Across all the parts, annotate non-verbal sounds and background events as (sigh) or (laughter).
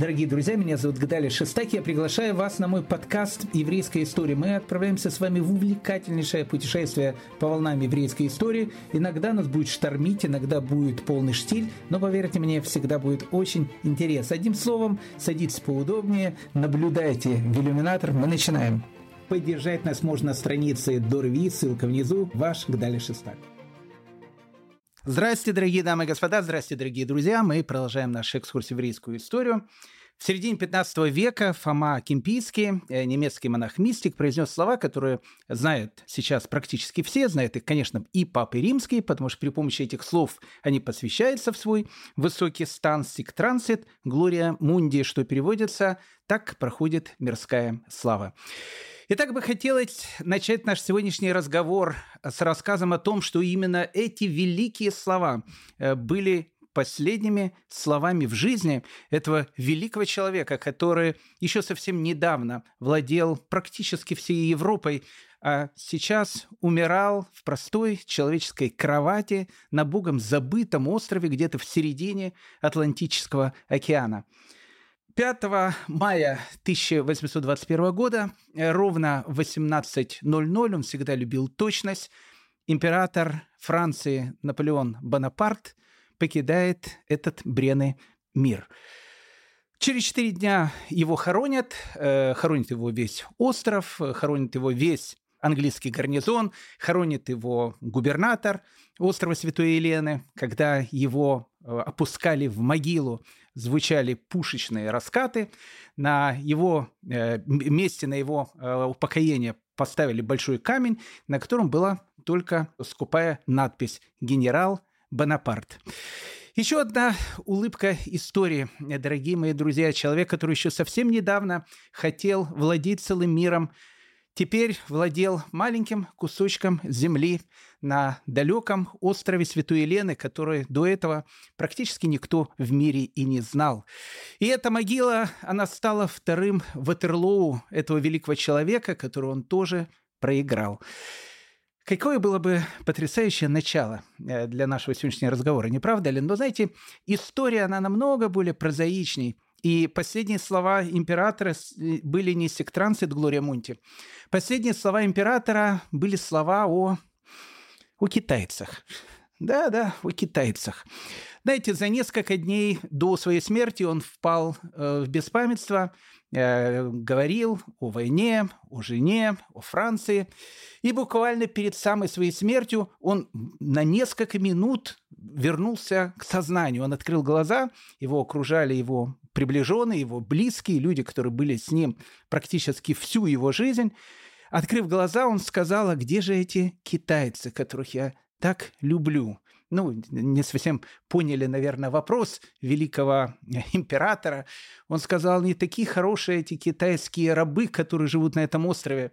Дорогие друзья, меня зовут Гдали Шестаки. Я приглашаю вас на мой подкаст «Еврейская история». Мы отправляемся с вами в увлекательнейшее путешествие по волнам еврейской истории. Иногда нас будет штормить, иногда будет полный штиль, но, поверьте мне, всегда будет очень интересно. Одним словом, садитесь поудобнее, наблюдайте в иллюминатор. Мы начинаем. Поддержать нас можно на странице Дорви, ссылка внизу. Ваш Гдали Шестак. Здравствуйте, дорогие дамы и господа, здравствуйте, дорогие друзья. Мы продолжаем наш экскурс в еврейскую историю. В середине 15 века Фома Кимпийский, э, немецкий монах-мистик, произнес слова, которые знают сейчас практически все, знают их, конечно, и Папы Римские, потому что при помощи этих слов они посвящаются в свой высокий стан «Сик трансит», «Глория мунди», что переводится «Так проходит мирская слава». Итак, бы хотелось начать наш сегодняшний разговор с рассказом о том, что именно эти великие слова э, были последними словами в жизни этого великого человека, который еще совсем недавно владел практически всей Европой, а сейчас умирал в простой человеческой кровати на богом забытом острове где-то в середине Атлантического океана. 5 мая 1821 года, э, ровно в 18.00, он всегда любил точность, император Франции Наполеон Бонапарт покидает этот бренный мир. Через четыре дня его хоронят, э, хоронит его весь остров, хоронит его весь английский гарнизон, хоронит его губернатор острова Святой Елены. Когда его э, опускали в могилу, звучали пушечные раскаты. На его э, месте, на его э, упокоение поставили большой камень, на котором была только скупая надпись «Генерал Бонапарт». Еще одна улыбка истории, дорогие мои друзья. Человек, который еще совсем недавно хотел владеть целым миром, теперь владел маленьким кусочком земли на далеком острове Святой Елены, который до этого практически никто в мире и не знал. И эта могила, она стала вторым Ватерлоу этого великого человека, которого он тоже проиграл. Какое было бы потрясающее начало э, для нашего сегодняшнего разговора, не правда ли? Но, знаете, история, она намного более прозаичней – и последние слова императора э, были не сектранцит Глория Мунти. Последние слова императора были слова о, о китайцах. Да-да, о китайцах. Знаете, за несколько дней до своей смерти он впал э, в беспамятство, э, говорил о войне, о жене, о Франции. И буквально перед самой своей смертью он на несколько минут вернулся к сознанию. Он открыл глаза, его окружали его приближенные, его близкие, люди, которые были с ним практически всю его жизнь. Открыв глаза, он сказал, а где же эти китайцы, которых я так люблю? Ну, не совсем поняли, наверное, вопрос великого императора. Он сказал, не такие хорошие эти китайские рабы, которые живут на этом острове.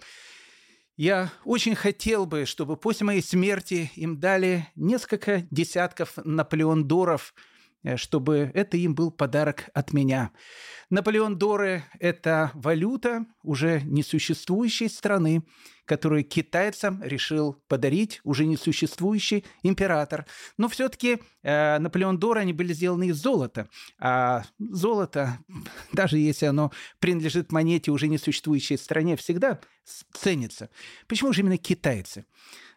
Я очень хотел бы, чтобы после моей смерти им дали несколько десятков Наполеондоров – Э, чтобы это им был подарок от меня. Наполеон Доры – это валюта уже несуществующей страны, которую китайцам решил подарить уже несуществующий император. Но все-таки э, Наполеон Доры, они были сделаны из золота. А золото, (laughs) даже если оно принадлежит монете уже несуществующей стране, всегда ценится. Почему же именно китайцы?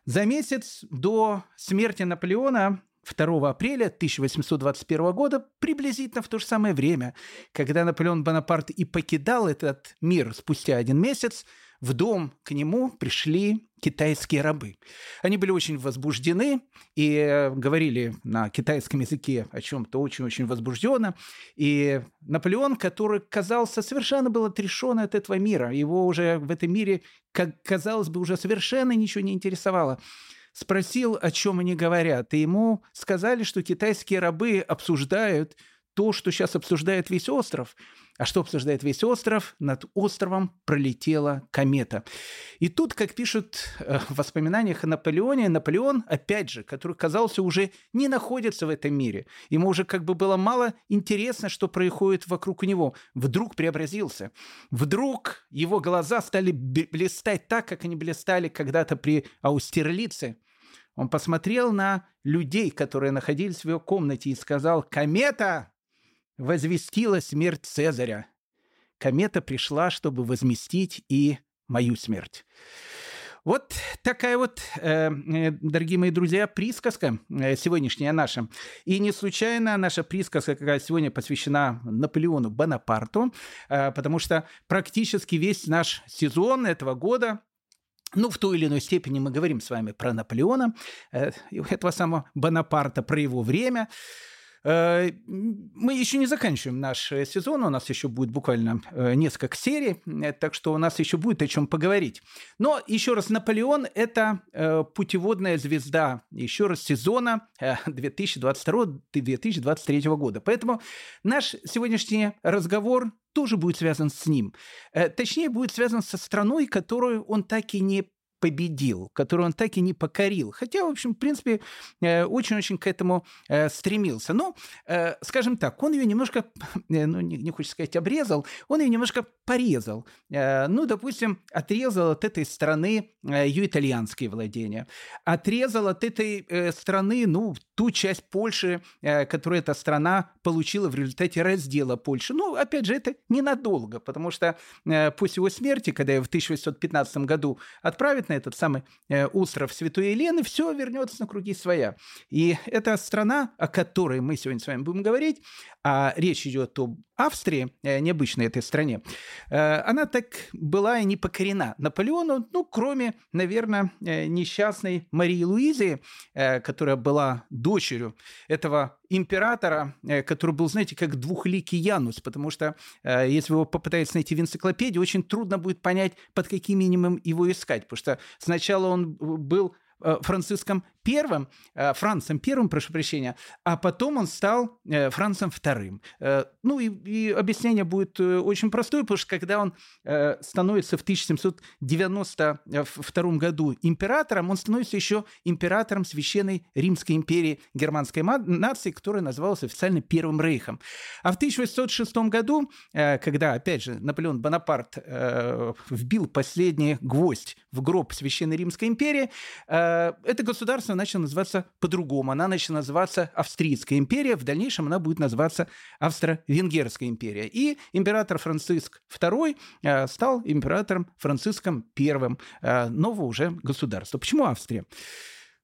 За месяц до смерти Наполеона 2 апреля 1821 года, приблизительно в то же самое время, когда Наполеон Бонапарт и покидал этот мир спустя один месяц, в дом к нему пришли китайские рабы. Они были очень возбуждены и э, говорили на китайском языке о чем-то очень-очень возбужденно. И Наполеон, который казался совершенно был отрешен от этого мира, его уже в этом мире, как казалось бы, уже совершенно ничего не интересовало спросил, о чем они говорят, и ему сказали, что китайские рабы обсуждают то, что сейчас обсуждает весь остров. А что обсуждает весь остров? Над островом пролетела комета. И тут, как пишут э, в воспоминаниях о Наполеоне, Наполеон, опять же, который казался уже не находится в этом мире, ему уже как бы было мало интересно, что происходит вокруг него, вдруг преобразился. Вдруг его глаза стали блистать так, как они блистали когда-то при Аустерлице. Он посмотрел на людей, которые находились в его комнате, и сказал «Комета! Возвестила смерть Цезаря. Комета пришла, чтобы возместить и мою смерть. Вот такая вот, э, э, дорогие мои друзья, присказка э, сегодняшняя наша. И не случайно наша присказка какая сегодня посвящена Наполеону Бонапарту, потому что практически весь наш сезон этого года ну, в той или иной степени мы говорим с вами про Наполеона, этого самого Бонапарта, про его время. Э, мы еще не заканчиваем наш э, сезон, у нас еще будет буквально э, несколько серий, так что у нас еще будет о чем поговорить. Но еще раз, Наполеон – это путеводная звезда, еще раз, сезона 2022-2023 года. Поэтому наш сегодняшний разговор тоже будет связан с ним. Точнее, будет связан со страной, которую он так и не победил, которую он так и не покорил. Хотя, в общем, в принципе, э, очень-очень к этому э, стремился. Но, э, скажем так, он ее немножко, (laughs) ну, не, не хочется сказать обрезал, он ее немножко порезал. Ну, допустим, отрезал от этой страны ее итальянские владения. Отрезал от этой страны, ну, ту часть Польши, которую эта страна получила в результате раздела Польши. Ну, опять же, это ненадолго, потому что после его смерти, когда его в 1815 году отправят на этот самый э, остров Святой Елены, все вернется на круги своя. И эта страна, о которой мы сегодня с вами будем говорить, а речь идет об Австрии, э, необычной этой стране, э, она так была и не покорена Наполеону, ну, кроме, наверное, несчастной Марии Луизы, которая была дочерью этого императора, который был, знаете, как двухликий Янус, потому что если вы попытаетесь найти в энциклопедии, очень трудно будет понять, под каким именем его искать, потому что Сначала он был э, Франциском первым, э, Францем первым, прошу прощения, а потом он стал э, Францем вторым. Э, ну и, и объяснение будет очень простое, потому что когда он становится в 1792 году императором, он становится еще императором Священной Римской империи германской нации, которая называлась официально Первым Рейхом. А в 1806 году, когда, опять же, Наполеон Бонапарт вбил последний гвоздь в гроб Священной Римской империи, это государство начала называться по-другому. Она начала называться Австрийская империя. В дальнейшем она будет называться Австро-Венгерская империя. И император Франциск II э, стал императором Франциском I э, нового уже государства. Почему Австрия?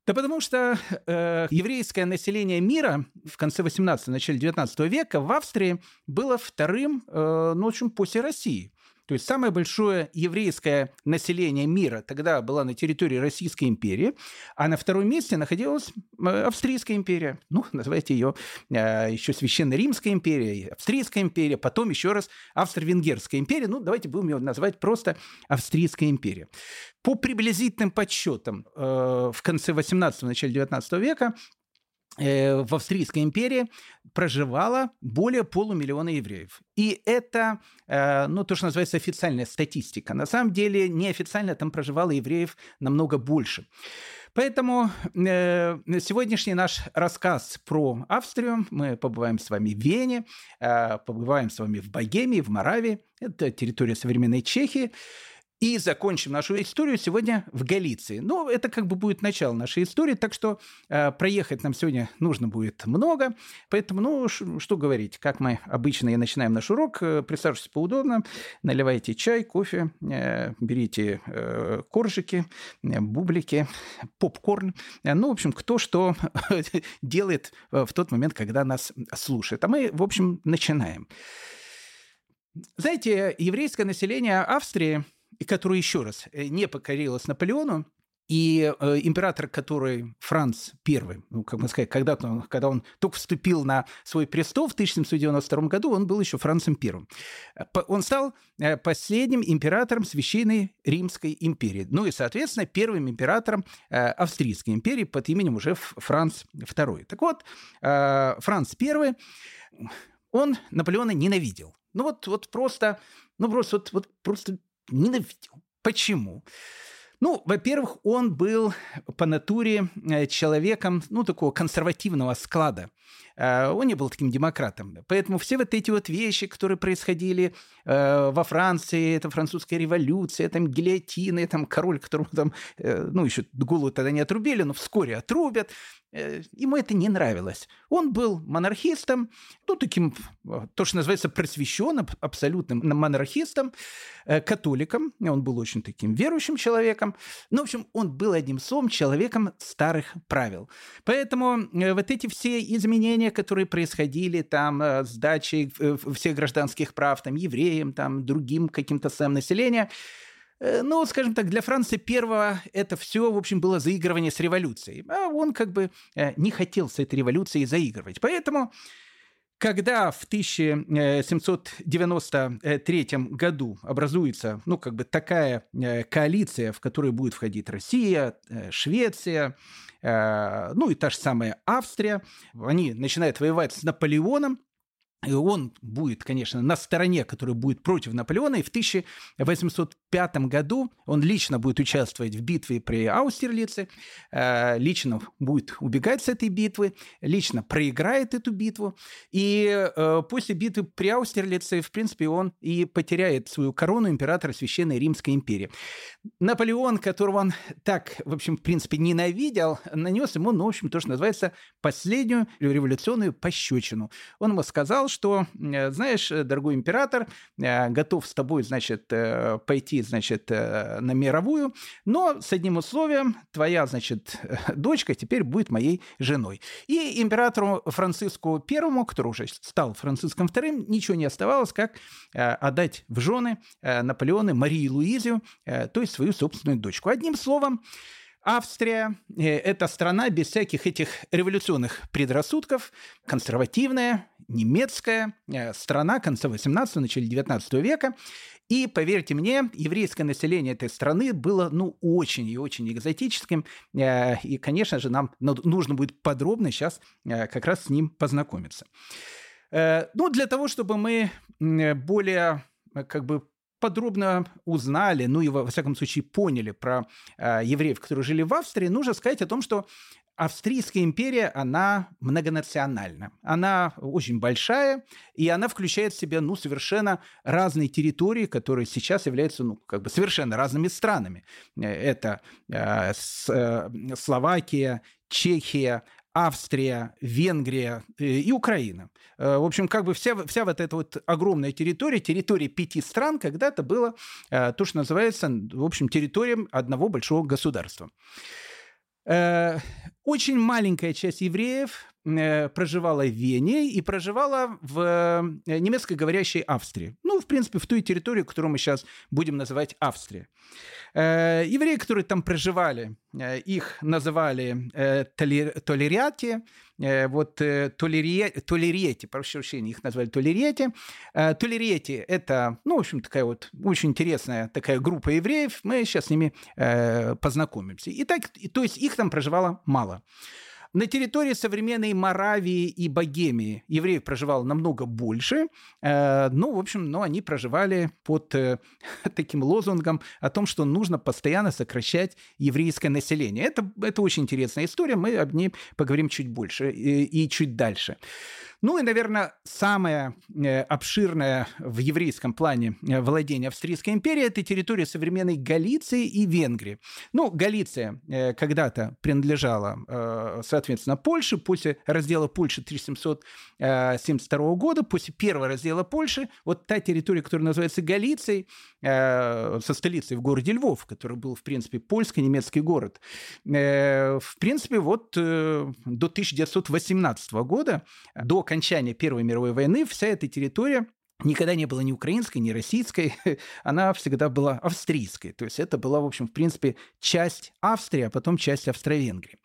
Да потому что э, еврейское население мира в конце 18 начале 19 века в Австрии было вторым, э, ну, очень после России. То есть самое большое еврейское население мира тогда было на территории Российской империи, а на втором месте находилась Австрийская империя. Ну, (laughs) называйте ее э, еще Священная Римская империя, Австрийская империя, потом еще раз Австро-Венгерская империя. Ну, давайте будем ее называть просто Австрийская империя. По приблизительным подсчетам э, в конце 18-го, начале 19 века Э, в Австрийской империи проживало более полумиллиона евреев. И это, э, ну, то, что называется официальная статистика. На самом деле, неофициально там проживало евреев намного больше. Поэтому э, сегодняшний наш рассказ про Австрию, мы побываем с вами в Вене, э, побываем с вами в Богемии, в Моравии, это территория современной Чехии, и закончим нашу историю сегодня в Галиции. Ну, это как бы будет начало нашей истории, так что э, проехать нам сегодня нужно будет много. Поэтому, ну, ш, что говорить, как мы обычно и начинаем наш урок, э, присаживайтесь поудобно, наливайте чай, кофе, э, берите э, коржики, э, бублики, попкорн. Э, ну, в общем, кто что (laughs) делает в тот момент, когда нас слушает. А мы, в общем, начинаем. Знаете, еврейское население Австрии – и которая еще раз э, не покорилась Наполеону, и э, император, который Франц I, ну, как бы сказать, когда он, когда он только вступил на свой престол в 1792 году, он был еще Францем I. Он стал э, последним императором Священной Римской империи. Ну и, соответственно, первым императором Австрийской империи под именем уже Франц II. Так вот, Франц I, он Наполеона ненавидел. Ну вот, вот просто, ну просто, вот, вот просто ненавидел. Почему? Ну, во-первых, он был по натуре э, человеком, ну, такого консервативного склада. Э, он не был таким демократом. Поэтому все вот эти вот вещи, которые происходили э, во Франции, это французская революция, там гильотины, там король, которому там, ну, еще голову тогда не отрубили, но вскоре отрубят, ему это не нравилось. Он был монархистом, ну, таким, то, что называется, просвещенным, абсолютным монархистом, католиком. Он был очень таким верующим человеком. Ну, в общем, он был одним словом человеком старых правил. Поэтому вот эти все изменения, которые происходили там с дачей всех гражданских прав, там, евреям, там, другим каким-то слоям населения, ну, скажем так, для Франции первого это все, в общем, было заигрывание с революцией. А он как бы не хотел с этой революцией заигрывать. Поэтому когда в 1793 году образуется, ну, как бы такая коалиция, в которую будет входить Россия, Швеция, ну и та же самая Австрия, они начинают воевать с Наполеоном, и он будет, конечно, на стороне, которая будет против Наполеона. И в 1805 году он лично будет участвовать в битве при Аустерлице, э, лично будет убегать с этой битвы, лично проиграет эту битву. И э, после битвы при Аустерлице, в принципе, он и потеряет свою корону императора Священной Римской империи. Наполеон, которого он так, в общем, в принципе, ненавидел, нанес ему, ну, в общем, то, что называется, последнюю революционную пощечину. Он ему сказал, что, э, знаешь, дорогой император, э, готов с тобой, значит, э, пойти, значит, на мировую, но с одним условием, твоя, значит, (laughs) дочка теперь будет моей женой. И императору Франциску Первому, который уже стал Франциском Вторым, ничего не оставалось, как отдать в жены Наполеону Марии Луизию, то есть свою собственную дочку. Одним словом, Австрия – это страна без всяких этих революционных предрассудков, консервативная, немецкая э, страна конца 18-го, начале 19 века. И, поверьте мне, еврейское население этой страны было, ну, очень и очень экзотическим. Э, и, конечно же, нам нужно будет подробно сейчас э, как раз с ним познакомиться. Ну, для того, чтобы мы более как бы подробно узнали, ну и во всяком случае поняли про евреев, которые жили в Австрии, нужно сказать о том, что Австрийская империя, она многонациональна. Она очень большая, и она включает в себя, ну, совершенно разные территории, которые сейчас являются, ну, как бы совершенно разными странами. Э, это э, с, э, Словакия, Чехия, Австрия, Венгрия э, и Украина. Э, в общем, как бы вся, вся вот эта вот огромная территория, территория пяти стран, когда-то было то, что называется, в общем, территорией одного большого государства. Э, очень маленькая часть евреев э, проживала в Вене и проживала в э, немецкоговорящей Австрии. Ну, в принципе, в той территории, которую мы сейчас будем называть Австрия. Евреи, которые там проживали, их называли толериати, вот толериети, прошу прощения, их назвали толериети. Толериети – это, ну, в общем, такая вот очень интересная такая группа евреев. Мы сейчас с ними познакомимся. И так, то есть их там проживало мало. На территории современной Моравии и Богемии евреев проживало намного больше. Э, ну, в общем, но они проживали под э, (laughs) таким лозунгом о том, что нужно постоянно сокращать еврейское население. Это, это очень интересная история, мы об ней поговорим чуть больше и, и чуть дальше. Ну и, наверное, самое э, обширное в еврейском плане э, владение Австрийской империи – это территория современной Галиции и Венгрии. Ну, Галиция э, когда-то принадлежала, соответственно, Польше. После раздела Польши 1772 года, после первого раздела Польши, вот та территория, которая называется Галицией, со столицей в городе Львов, который был, в принципе, польско-немецкий город. В принципе, вот до 1918 года, до окончания Первой мировой войны вся эта территория никогда не была ни украинской, ни российской, (laughs) она всегда была австрийской. То есть это была, в общем, в принципе, часть Австрии, а потом часть Австро-Венгрии.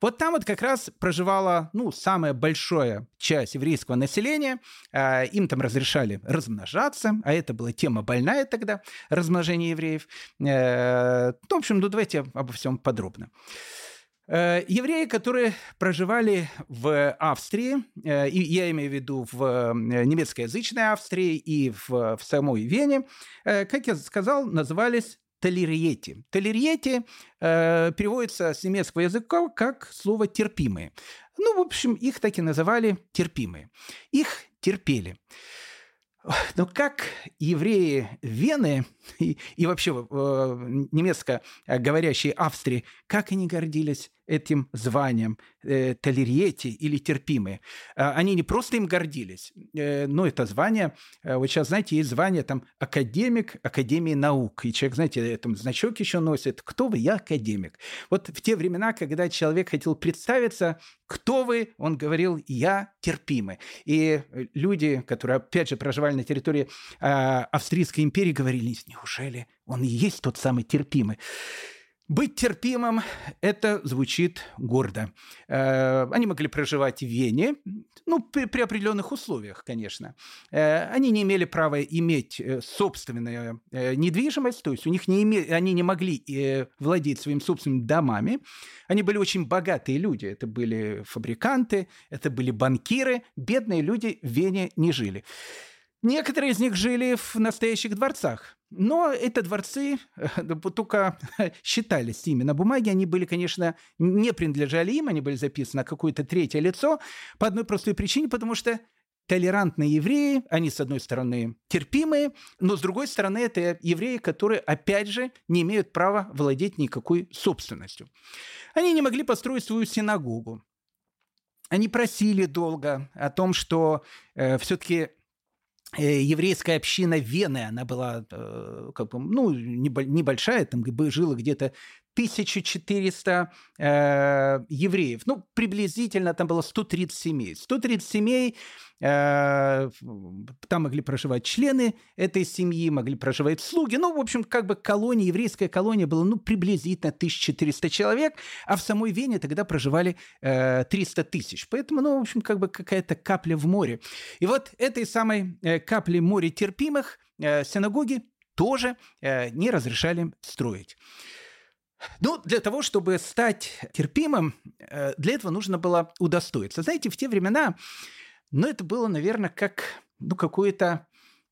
Вот там вот как раз проживала, ну, самая большая часть еврейского населения. А, им там разрешали размножаться, а это была тема больная тогда, размножение евреев. Э, ну, в общем, ну, давайте обо всем подробно. Э, евреи, которые проживали в Австрии, э, и я имею в виду в э, немецкоязычной Австрии и в, в самой Вене, как я сказал, назывались. Толериети э, переводится с немецкого языка как слово «терпимые». Ну, в общем, их так и называли терпимые. Их терпели. Но как евреи Вены и, и вообще э, немецко говорящие Австрии, как они гордились этим званием э, толериети или терпимые. Э, они не просто им гордились, э, но это звание, э, вот сейчас, знаете, есть звание там академик Академии наук, и человек, знаете, там значок еще носит, кто вы, я академик. Вот в те времена, когда человек хотел представиться, кто вы, он говорил, я терпимый. И люди, которые, опять же, проживали на территории э, Австрийской империи, говорили, неужели он и есть тот самый терпимый? Быть терпимым – это звучит гордо. Э, они могли проживать в Вене, ну, при, при определенных условиях, конечно. Э, они не имели права иметь э, собственную недвижимость, то есть у них не име... они не могли владеть своими собственными домами. Они были очень богатые люди. Это были фабриканты, это были банкиры. Бедные люди в Вене не жили. Некоторые из них жили в настоящих дворцах. Но это дворцы (laughs) только (laughs) считались ими. На бумаге они были, конечно, не принадлежали им, они были записаны на какое-то третье лицо по одной простой причине, потому что толерантные евреи, они, с одной стороны, терпимые, но, с другой стороны, это евреи, которые, опять же, не имеют права владеть никакой собственностью. Они не могли построить свою синагогу. Они просили долго о том, что э, все-таки еврейская община Вены, она была э, как бы, ну, небольшая, там жило где-то 1400 э, евреев. Ну, приблизительно там было 130 семей. 130 семей, э, там могли проживать члены этой семьи, могли проживать слуги. Ну, в общем, как бы колония, еврейская колония была, ну, приблизительно 1400 человек, а в самой Вене тогда проживали э, 300 тысяч. Поэтому, ну, в общем, как бы какая-то капля в море. И вот этой самой э, капли моря терпимых э, синагоги тоже э, не разрешали строить. Ну, для того, чтобы стать терпимым, э, для этого нужно было удостоиться. Знаете, в те времена, ну, это было, наверное, как, ну, какое-то,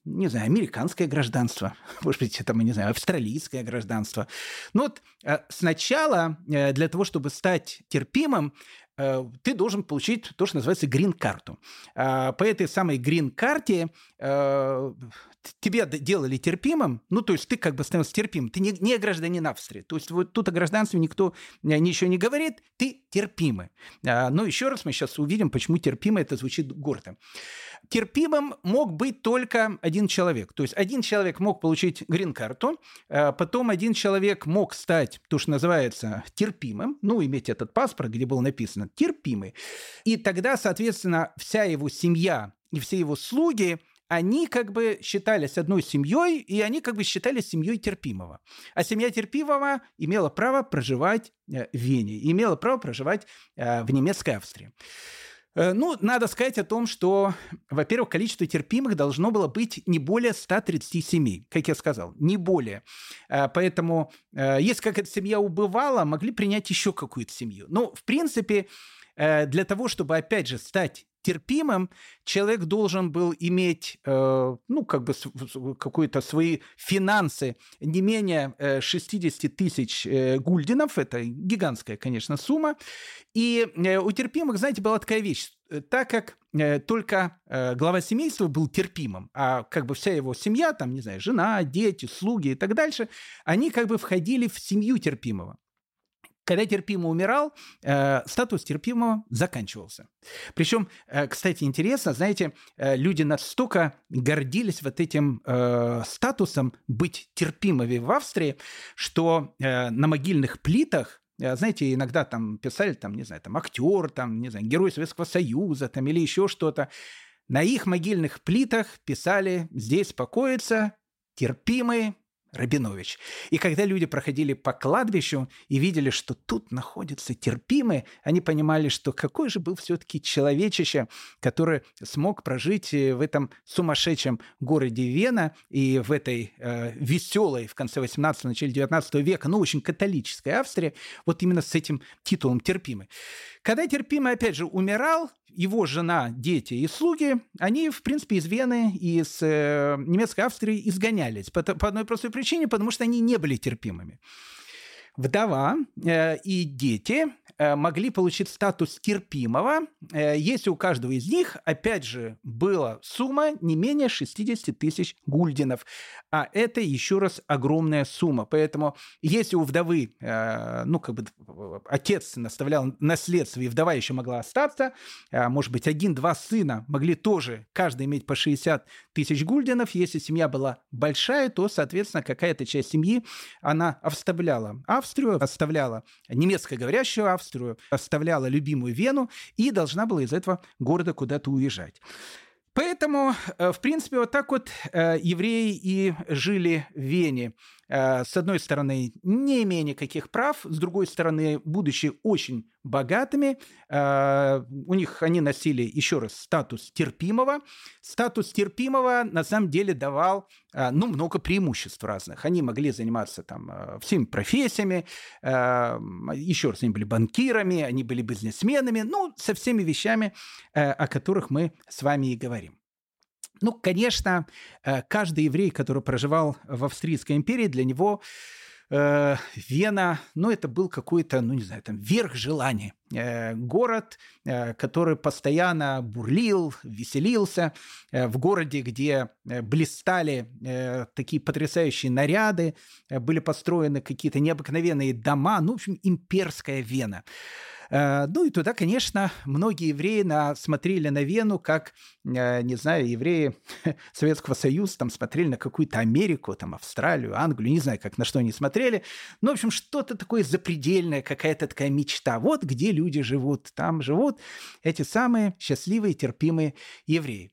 не знаю, американское гражданство, (laughs) может быть, это, не знаю, австралийское гражданство. Но вот э, сначала э, для того, чтобы стать терпимым, ты должен получить то, что называется грин-карту. По этой самой грин-карте тебя делали терпимым, ну, то есть ты как бы становился терпимым, ты не, не гражданин Австрии. То есть вот тут о гражданстве никто э, ничего не говорит, ты терпимый. А, но еще раз мы сейчас увидим, почему терпимый это звучит гордо. Терпимым мог быть только один человек. То есть один человек мог получить грин-карту, а потом один человек мог стать, то, что называется, терпимым, ну, иметь этот паспорт, где было написано «терпимый». И тогда, соответственно, вся его семья и все его слуги – они как бы считались одной семьей, и они как бы считались семьей терпимого. А семья терпимого имела право проживать э, в Вене, имела право проживать э, в немецкой Австрии. Э, ну, надо сказать о том, что, во-первых, количество терпимых должно было быть не более 130 семей, как я сказал, не более. Поэтому, если как эта семья убывала, могли принять еще какую-то семью. Но, в принципе, для того, чтобы, опять же, стать терпимым, человек должен был иметь, э, ну, как бы какие-то свои финансы. Не менее э, 60 тысяч э, гульдинов, это гигантская, конечно, сумма, и э, у терпимых, знаете, была такая вещь, э, так как э, только э, глава семейства был терпимым, а как бы вся его семья, там, не знаю, жена, дети, слуги и так дальше, они как бы входили в семью терпимого. Когда терпимо умирал, э, статус терпимого заканчивался. Причем, э, кстати, интересно, знаете, э, люди настолько гордились вот этим статусом быть терпимыми в Австрии, что на могильных плитах знаете, иногда там писали, там, не знаю, там актер, там, не знаю, герой Советского Союза, там, или еще что-то. На их могильных плитах писали «Здесь покоится терпимый Рабинович. И когда люди проходили по кладбищу и видели, что тут находятся терпимые, они понимали, что какой же был все-таки человечище, который смог прожить э, в этом сумасшедшем городе Вена и в этой э, веселой в конце 18 начале 19 века, ну, очень католической Австрии, вот именно с этим титулом терпимый. Когда терпимый, опять же, умирал, его жена, дети и слуги, они, в принципе, из Вены из э, немецкой Австрии изгонялись по, по одной простой причине, причине, потому что они не были терпимыми. Вдова э, и дети э, могли получить статус терпимого, э, если у каждого из них, опять же, была сумма не менее 60 тысяч гульдинов. А это еще раз огромная сумма. Поэтому если у вдовы, э, ну, как бы отец наставлял наследство, и вдова еще могла остаться, э, может быть, один-два сына могли тоже каждый иметь по 60 тысяч гульдинов. Если семья была большая, то, соответственно, какая-то часть семьи она оставляла. Австрию, оставляла немецкоговорящую Австрию, оставляла любимую Вену и должна была из этого города куда-то уезжать. Поэтому, э, в принципе, вот так вот э, евреи и жили в Вене. Э, с одной стороны, не имея никаких прав, с другой стороны, будучи очень богатыми, у них они носили, еще раз, статус терпимого. Статус терпимого на самом деле давал ну, много преимуществ разных. Они могли заниматься там всеми профессиями, еще раз, они были банкирами, они были бизнесменами, ну, со всеми вещами, о которых мы с вами и говорим. Ну, конечно, э, каждый еврей, который проживал в Австрийской империи, для него э, Вена, ну, это был какой-то, ну, не знаю, там, верх желания. Э, город, который постоянно бурлил, веселился, в городе, где блистали такие потрясающие наряды, были построены какие-то необыкновенные дома, ну, в общем, имперская Вена. Э, ну и туда, конечно, многие евреи на, смотрели на Вену, как, э, не знаю, евреи (laughs) Советского Союза там смотрели на какую-то Америку, там Австралию, Англию, не знаю, как на что они смотрели. Ну, в общем, что-то такое запредельное, какая-то такая мечта. Вот где люди живут, там живут эти самые счастливые, терпимые евреи.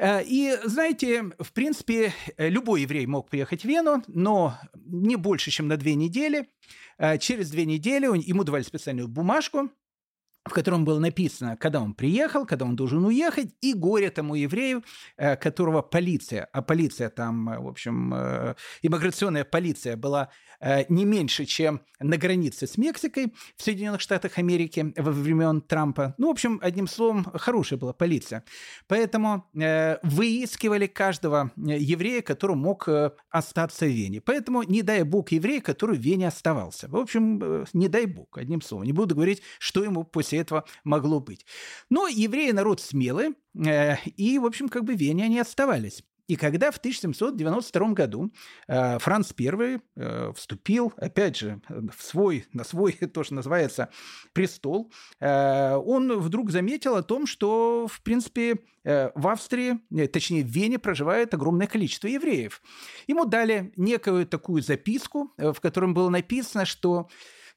Э, и, знаете, в принципе, любой еврей мог приехать в Вену, но не больше, чем на две недели. Э, через две недели ему давали специальную бумажку, в котором было написано, когда он приехал, когда он должен уехать, и горе тому еврею, э, которого полиция, а полиция там, в общем, иммиграционная полиция была Э, не меньше, чем на границе с Мексикой в Соединенных Штатах Америки во времен Трампа. Ну, в общем, одним словом, хорошая была полиция. Поэтому э, выискивали каждого э, еврея, который мог остаться в Вене. Поэтому не дай бог еврей, который в Вене оставался. В общем, не дай бог, одним словом. Не буду говорить, что ему после этого могло быть. Но евреи народ смелый, и, в общем, как бы Вене они оставались. И когда в 1792 году э, Франц I э, вступил, опять же, в свой, на свой, (laughs) то, что называется, престол, э, он вдруг заметил о том, что, в принципе, э, в Австрии, э, точнее, в Вене проживает огромное количество евреев. Ему дали некую такую записку, э, в котором было написано, что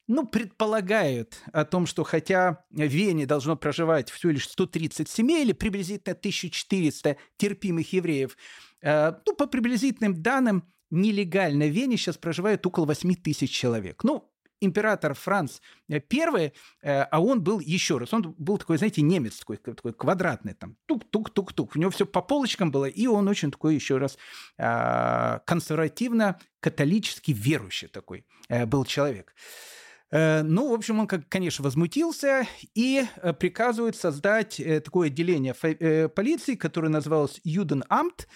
ну, предполагают о том, что хотя в Вене должно проживать всего лишь 130 семей или приблизительно 1400 терпимых евреев, э, ну, по приблизительным данным, нелегально в Вене сейчас проживает около 8 тысяч человек. Ну, император Франц I, э, а он был еще раз, он был такой, знаете, немец такой, такой квадратный, там, тук-тук-тук-тук, у него все по полочкам было, и он очень такой еще раз э, консервативно-католически верующий такой был человек. Э, ну, в общем, он, конечно, возмутился и э, приказывает создать э, такое отделение полиции, которое называлось Юденамт,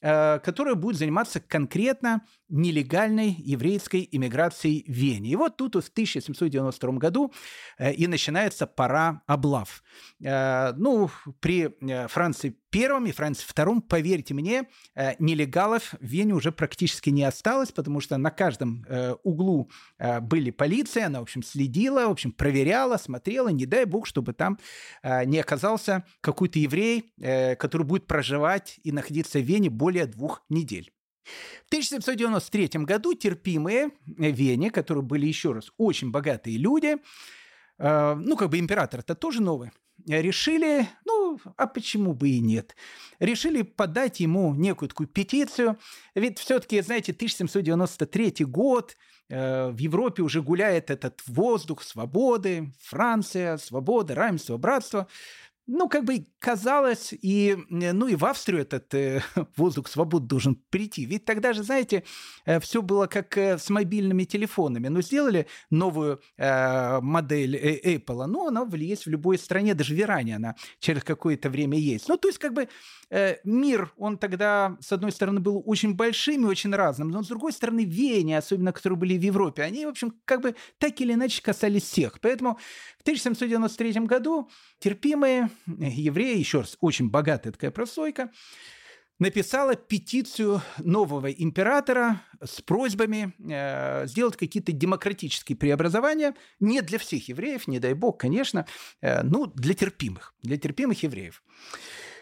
которое будет заниматься конкретно нелегальной еврейской иммиграцией в Вене. И вот тут в 1792 году и начинается пора облав. Ну, при Франции первом и Франции втором, поверьте мне, э, нелегалов в Вене уже практически не осталось, потому что на каждом э, углу э, были полиция, она, в общем, следила, в общем, проверяла, смотрела, не дай бог, чтобы там не оказался какой-то еврей, который будет проживать и находиться в Вене более двух недель. В 1793 году терпимые Вене, которые были, еще раз, очень богатые люди, ну, как бы император-то тоже новый, решили, ну, а почему бы и нет, решили подать ему некую такую петицию. Ведь все-таки, знаете, 1793 год, э, в Европе уже гуляет этот воздух свободы, Франция, свобода, равенство, братство. Ну, как бы казалось, и, ну, и в Австрию этот э, (laughs) воздух свободы должен прийти. Ведь тогда же, знаете, э, все было как э, с мобильными телефонами. Ну, сделали новую э, модель э, Apple, ну, она есть в любой стране, даже в Иране она через какое-то время есть. Ну, то есть, как бы э, мир, он тогда, с одной стороны, был очень большим и очень разным, но с другой стороны, веяния, особенно которые были в Европе, они, в общем, как бы так или иначе касались всех. Поэтому в 1793 году терпимые евреи, еще раз, очень богатая такая прослойка, написала петицию нового императора с просьбами э, сделать какие-то демократические преобразования не для всех евреев, не дай бог, конечно, э, ну, для терпимых, для терпимых евреев.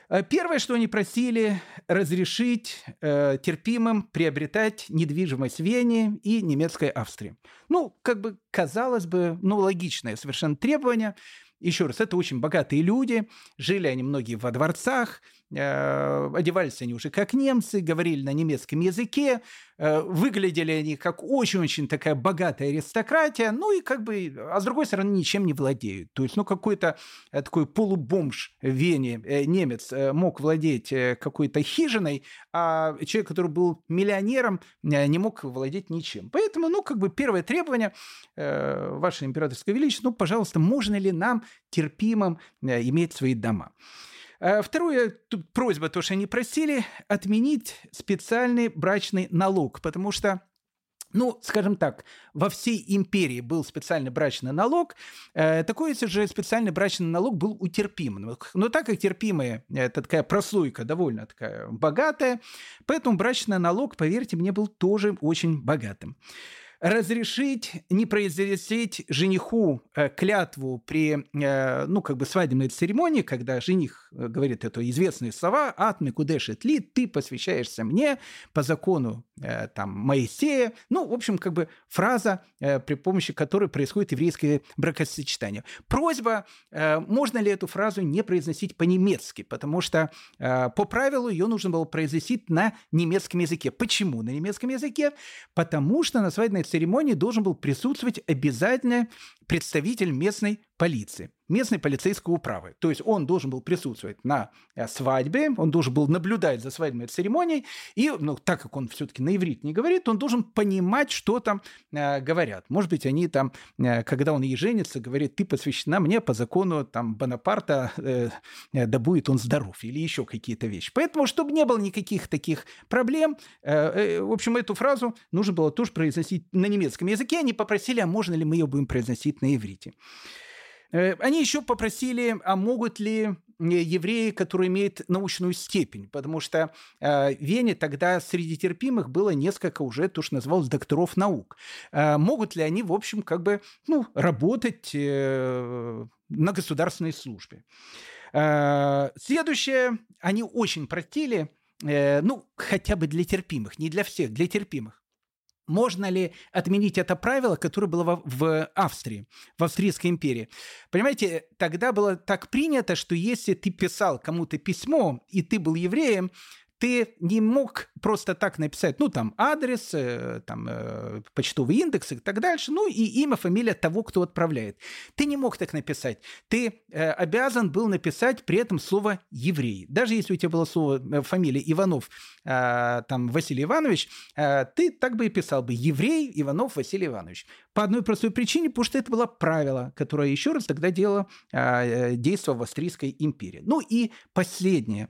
Э, первое, что они просили, разрешить э, терпимым приобретать недвижимость Вене и немецкой Австрии. Ну, как бы, казалось бы, ну, логичное совершенно требование. Еще раз, это очень богатые люди, жили они многие во дворцах, одевались они уже как немцы, говорили на немецком языке, э, выглядели они как очень-очень такая богатая аристократия, ну и как бы, а с другой стороны, ничем не владеют. То есть, ну, какой-то э, такой полубомж в Вене, немец, мог владеть какой-то хижиной, а человек, который был миллионером, не мог владеть ничем. Поэтому, ну, как бы первое требование, ваше императорское величество, ну, пожалуйста, можно ли нам терпимым иметь свои дома? Э, второе, тут просьба, то, что они просили, отменить специальный брачный налог, потому что ну, скажем так, во всей империи был специальный брачный налог. Э, такой же специальный брачный налог был у терпимых. Но так как терпимые, это такая прослойка довольно такая богатая, поэтому брачный налог, поверьте мне, был тоже очень богатым разрешить не произносить жениху э, клятву при, э, ну, как бы свадебной церемонии, когда жених э, говорит это известные слова «Атми кудешет ли, ты посвящаешься мне по закону там Моисея». Ну, в общем, как бы фраза, при помощи которой происходит еврейское бракосочетание. Просьба, можно ли эту фразу не произносить по-немецки, потому что по правилу ее нужно было произносить на немецком языке. Почему на немецком языке? Потому что на свадебной церемонии должен был присутствовать обязательно представитель местной полиции, местной полицейской управы. То есть он должен был присутствовать на э, свадьбе, он должен был наблюдать за свадебной церемонией, и, ну, так как он все-таки на иврит не говорит, он должен понимать, что там э, говорят. Может быть, они там, э, когда он ей женится, говорит, ты посвящена мне по закону там Бонапарта, э, э, да будет он здоров, или еще какие-то вещи. Поэтому, чтобы не было никаких таких проблем, э, э, в общем, эту фразу нужно было тоже произносить на немецком языке. Они попросили, а можно ли мы ее будем произносить на иврите. Э, они еще попросили, а могут ли э, евреи, которые имеют научную степень, потому что э, Вене тогда среди терпимых было несколько уже, то, что называлось, докторов наук. Могут ли они, в общем, как бы, ну, работать на государственной службе? Следующее, они очень просили, ну, хотя бы для терпимых, не для всех, для терпимых можно ли отменить это правило, которое было в, Австрии, в Австрийской империи? Понимаете, тогда было так принято, что если ты писал кому-то письмо, и ты был евреем, ты не мог просто так написать, ну, там, адрес, э, там, э, почтовый индекс и так дальше, ну, и имя, фамилия того, кто отправляет. Ты не мог так написать. Ты э, обязан был написать при этом слово «еврей». Даже если у тебя было слово, фамилия Иванов, там, Василий Иванович, ты так бы и писал бы «еврей Иванов Василий Иванович». По одной простой причине, потому что это было правило, которое, еще раз, тогда делало, действовало в Австрийской империи. Ну, и последнее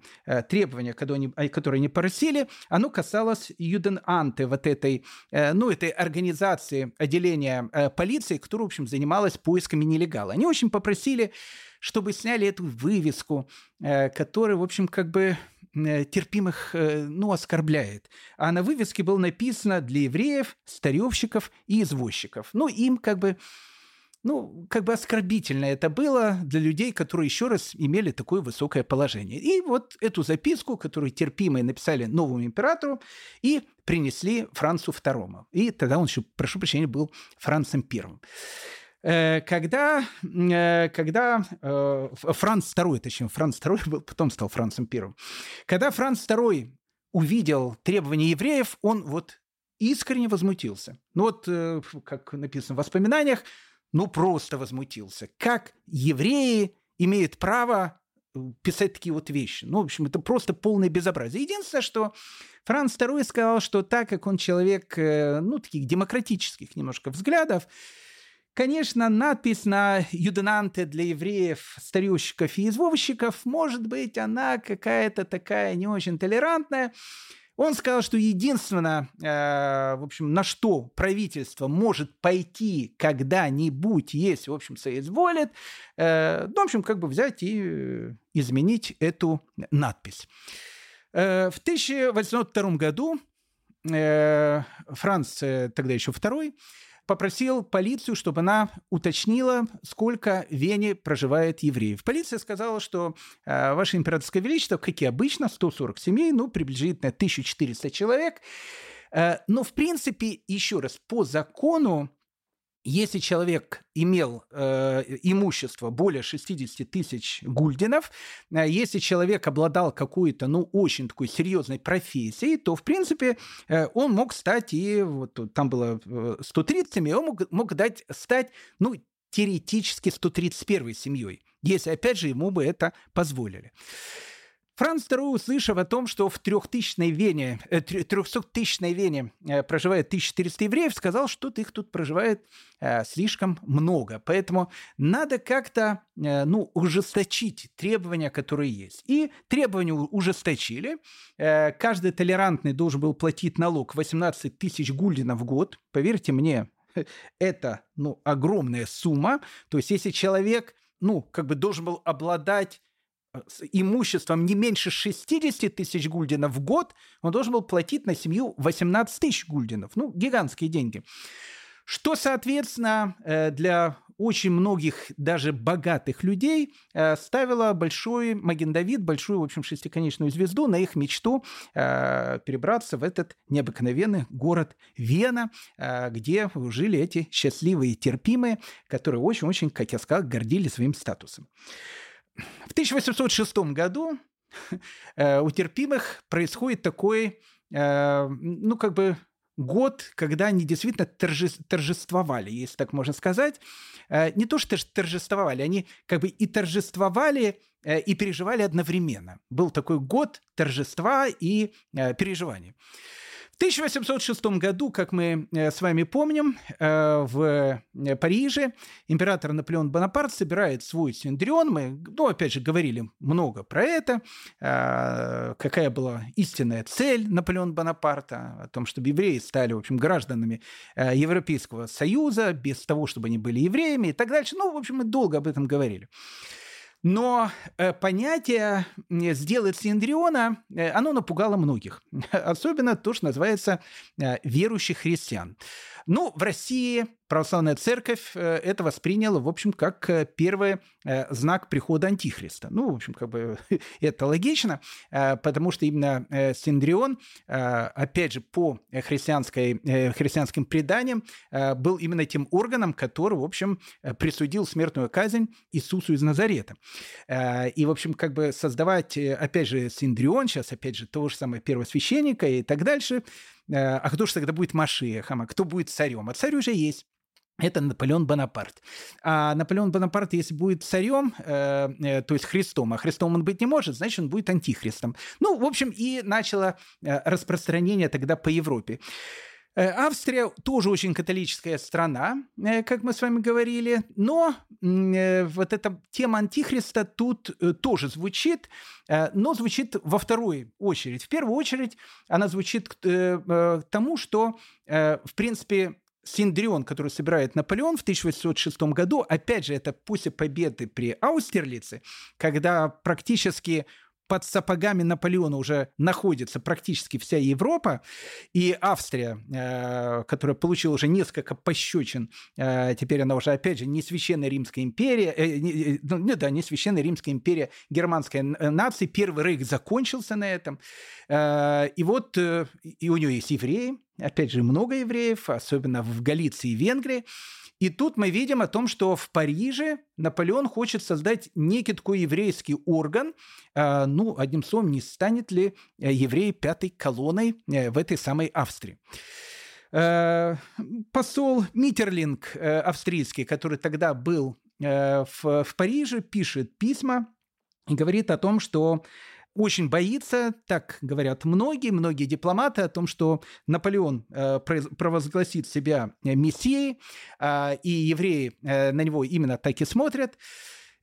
требование, которое они, которые они просили, оно касалось Юден-Анте, вот этой, э, ну, этой организации отделения э, полиции, которая, в общем, занималась поисками нелегала. Они очень попросили, чтобы сняли эту вывеску, э, которая, в общем, как бы терпимых, ну, оскорбляет. А на вывеске было написано для евреев, старевщиков и извозчиков. Ну, им как бы ну, как бы оскорбительно это было для людей, которые еще раз имели такое высокое положение. И вот эту записку, которую терпимые написали новому императору, и принесли Францу II. И тогда он еще, прошу прощения, был Францем Первым. Э, когда, э, когда э, Франц II, точнее, Франц II был, потом стал Францем Первым, когда Франц II увидел требования евреев, он вот искренне возмутился. Ну вот, как написано в воспоминаниях, ну просто возмутился. Как евреи имеют право писать такие вот вещи. Ну, в общем, это просто полное безобразие. Единственное, что Франц II сказал, что так как он человек, э, ну, таких демократических немножко взглядов, Конечно, надпись на юденанте для евреев, старющиков и извозчиков, может быть, она какая-то такая не очень толерантная. Он сказал, что единственное, э, в общем, на что правительство может пойти когда-нибудь, если, в общем, соизволит, э, ну, в общем, как бы взять и э, изменить эту надпись. Э, в 1802 году э, Франц, тогда еще второй, попросил полицию, чтобы она уточнила, сколько в Вене проживает евреев. Полиция сказала, что э, Ваше Императорское Величество, как и обычно, 140 семей, ну, приблизительно 1400 человек. Э, но, в принципе, еще раз, по закону если человек имел э, имущество более 60 тысяч гульденов, э, если человек обладал какой-то, ну, очень такой серьезной профессией, то, в принципе, э, он мог стать и, вот там было 130 э, семей, он мог, мог дать, стать, ну, теоретически 131 семьей, если, опять же, ему бы это позволили. Франц II, услышав о том, что в 3000-й Вене, 300-тысячной э, Вене э, проживает 1400 евреев, сказал, что их тут проживает э, слишком много. Поэтому надо как-то ну, ужесточить требования, которые есть. И требования ужесточили. Каждый толерантный должен был платить налог 18 тысяч гульденов в год. Поверьте мне, (laughs) это ну, огромная сумма. То есть если человек ну, как бы должен был обладать с имуществом не меньше 60 тысяч гульденов в год, он должен был платить на семью 18 тысяч гульденов. Ну, гигантские деньги. Что, соответственно, э, для очень многих даже богатых людей э, ставило большой Маген Давид, большую, в общем, шестиконечную звезду на их мечту э, перебраться в этот необыкновенный город Вена, где жили эти счастливые терпимые, которые очень-очень, как я сказал, гордились своим статусом. В 1806 году э, у терпимых происходит такой, э, ну, как бы год, когда они действительно торжествовали, если так можно сказать. Э, не то, что торжествовали, они как бы и торжествовали, и переживали одновременно. Был такой год торжества и переживаний. В 1806 году, как мы э, с вами помним, э, в э, Париже император Наполеон Бонапарт собирает свой синдрион. Мы, ну, опять же, говорили много про это, какая была истинная цель Наполеона Бонапарта, о том, чтобы евреи стали, в общем, гражданами Европейского Союза, без того, чтобы они были евреями и так дальше. Ну, в общем, мы долго об этом говорили. Но э, понятие «сделать Синдриона», э, оно напугало многих. (laughs) Особенно то, что называется э, верующих христиан. Ну, в России православная церковь э, это восприняла, в общем, как э, первый э, знак прихода Антихриста. Ну, в общем, как бы (laughs) это логично, потому что именно Синдрион, опять же, по христианской, христианским преданиям, был именно тем органом, который, в общем, присудил смертную казнь Иисусу из Назарета. И, в общем, как бы создавать, опять же, Синдрион, сейчас, опять же, того же самого первосвященника и так дальше, а кто же тогда будет Машиехом, а кто будет царем? А царь уже есть. Это Наполеон Бонапарт. А Наполеон Бонапарт, если будет царем, э, э, то есть Христом, а Христом он быть не может, значит, он будет антихристом. Ну, в общем, и начало э, распространение тогда по Европе. Э, Австрия тоже очень католическая страна, э, как мы с вами говорили, но э, вот эта тема антихриста тут тоже звучит, но звучит во второй очередь. В первую очередь она звучит к тому, что, в принципе, Синдрион, который собирает Наполеон в 1806 году, опять же, это после победы при Аустерлице, когда практически под сапогами Наполеона уже находится практически вся Европа, и Австрия, э, которая получила уже несколько пощечин, э, теперь она уже, опять же, не священная Римская империя, э, не, ну, да, не священная Римская империя германской нации, Первый рейх закончился на этом, и вот и у нее есть евреи, опять же, много евреев, особенно в Галиции и Венгрии, и тут мы видим о том, что в Париже Наполеон хочет создать некий такой еврейский орган. А, ну, одним словом, не станет ли э, евреи пятой колонной э, в этой самой Австрии. Э, посол Миттерлинг австрийский, который тогда был в, в Париже, пишет письма и говорит о том, что очень боится, так говорят многие, многие дипломаты, о том, что Наполеон э, провозгласит себя мессией, э, и евреи э, на него именно так и смотрят.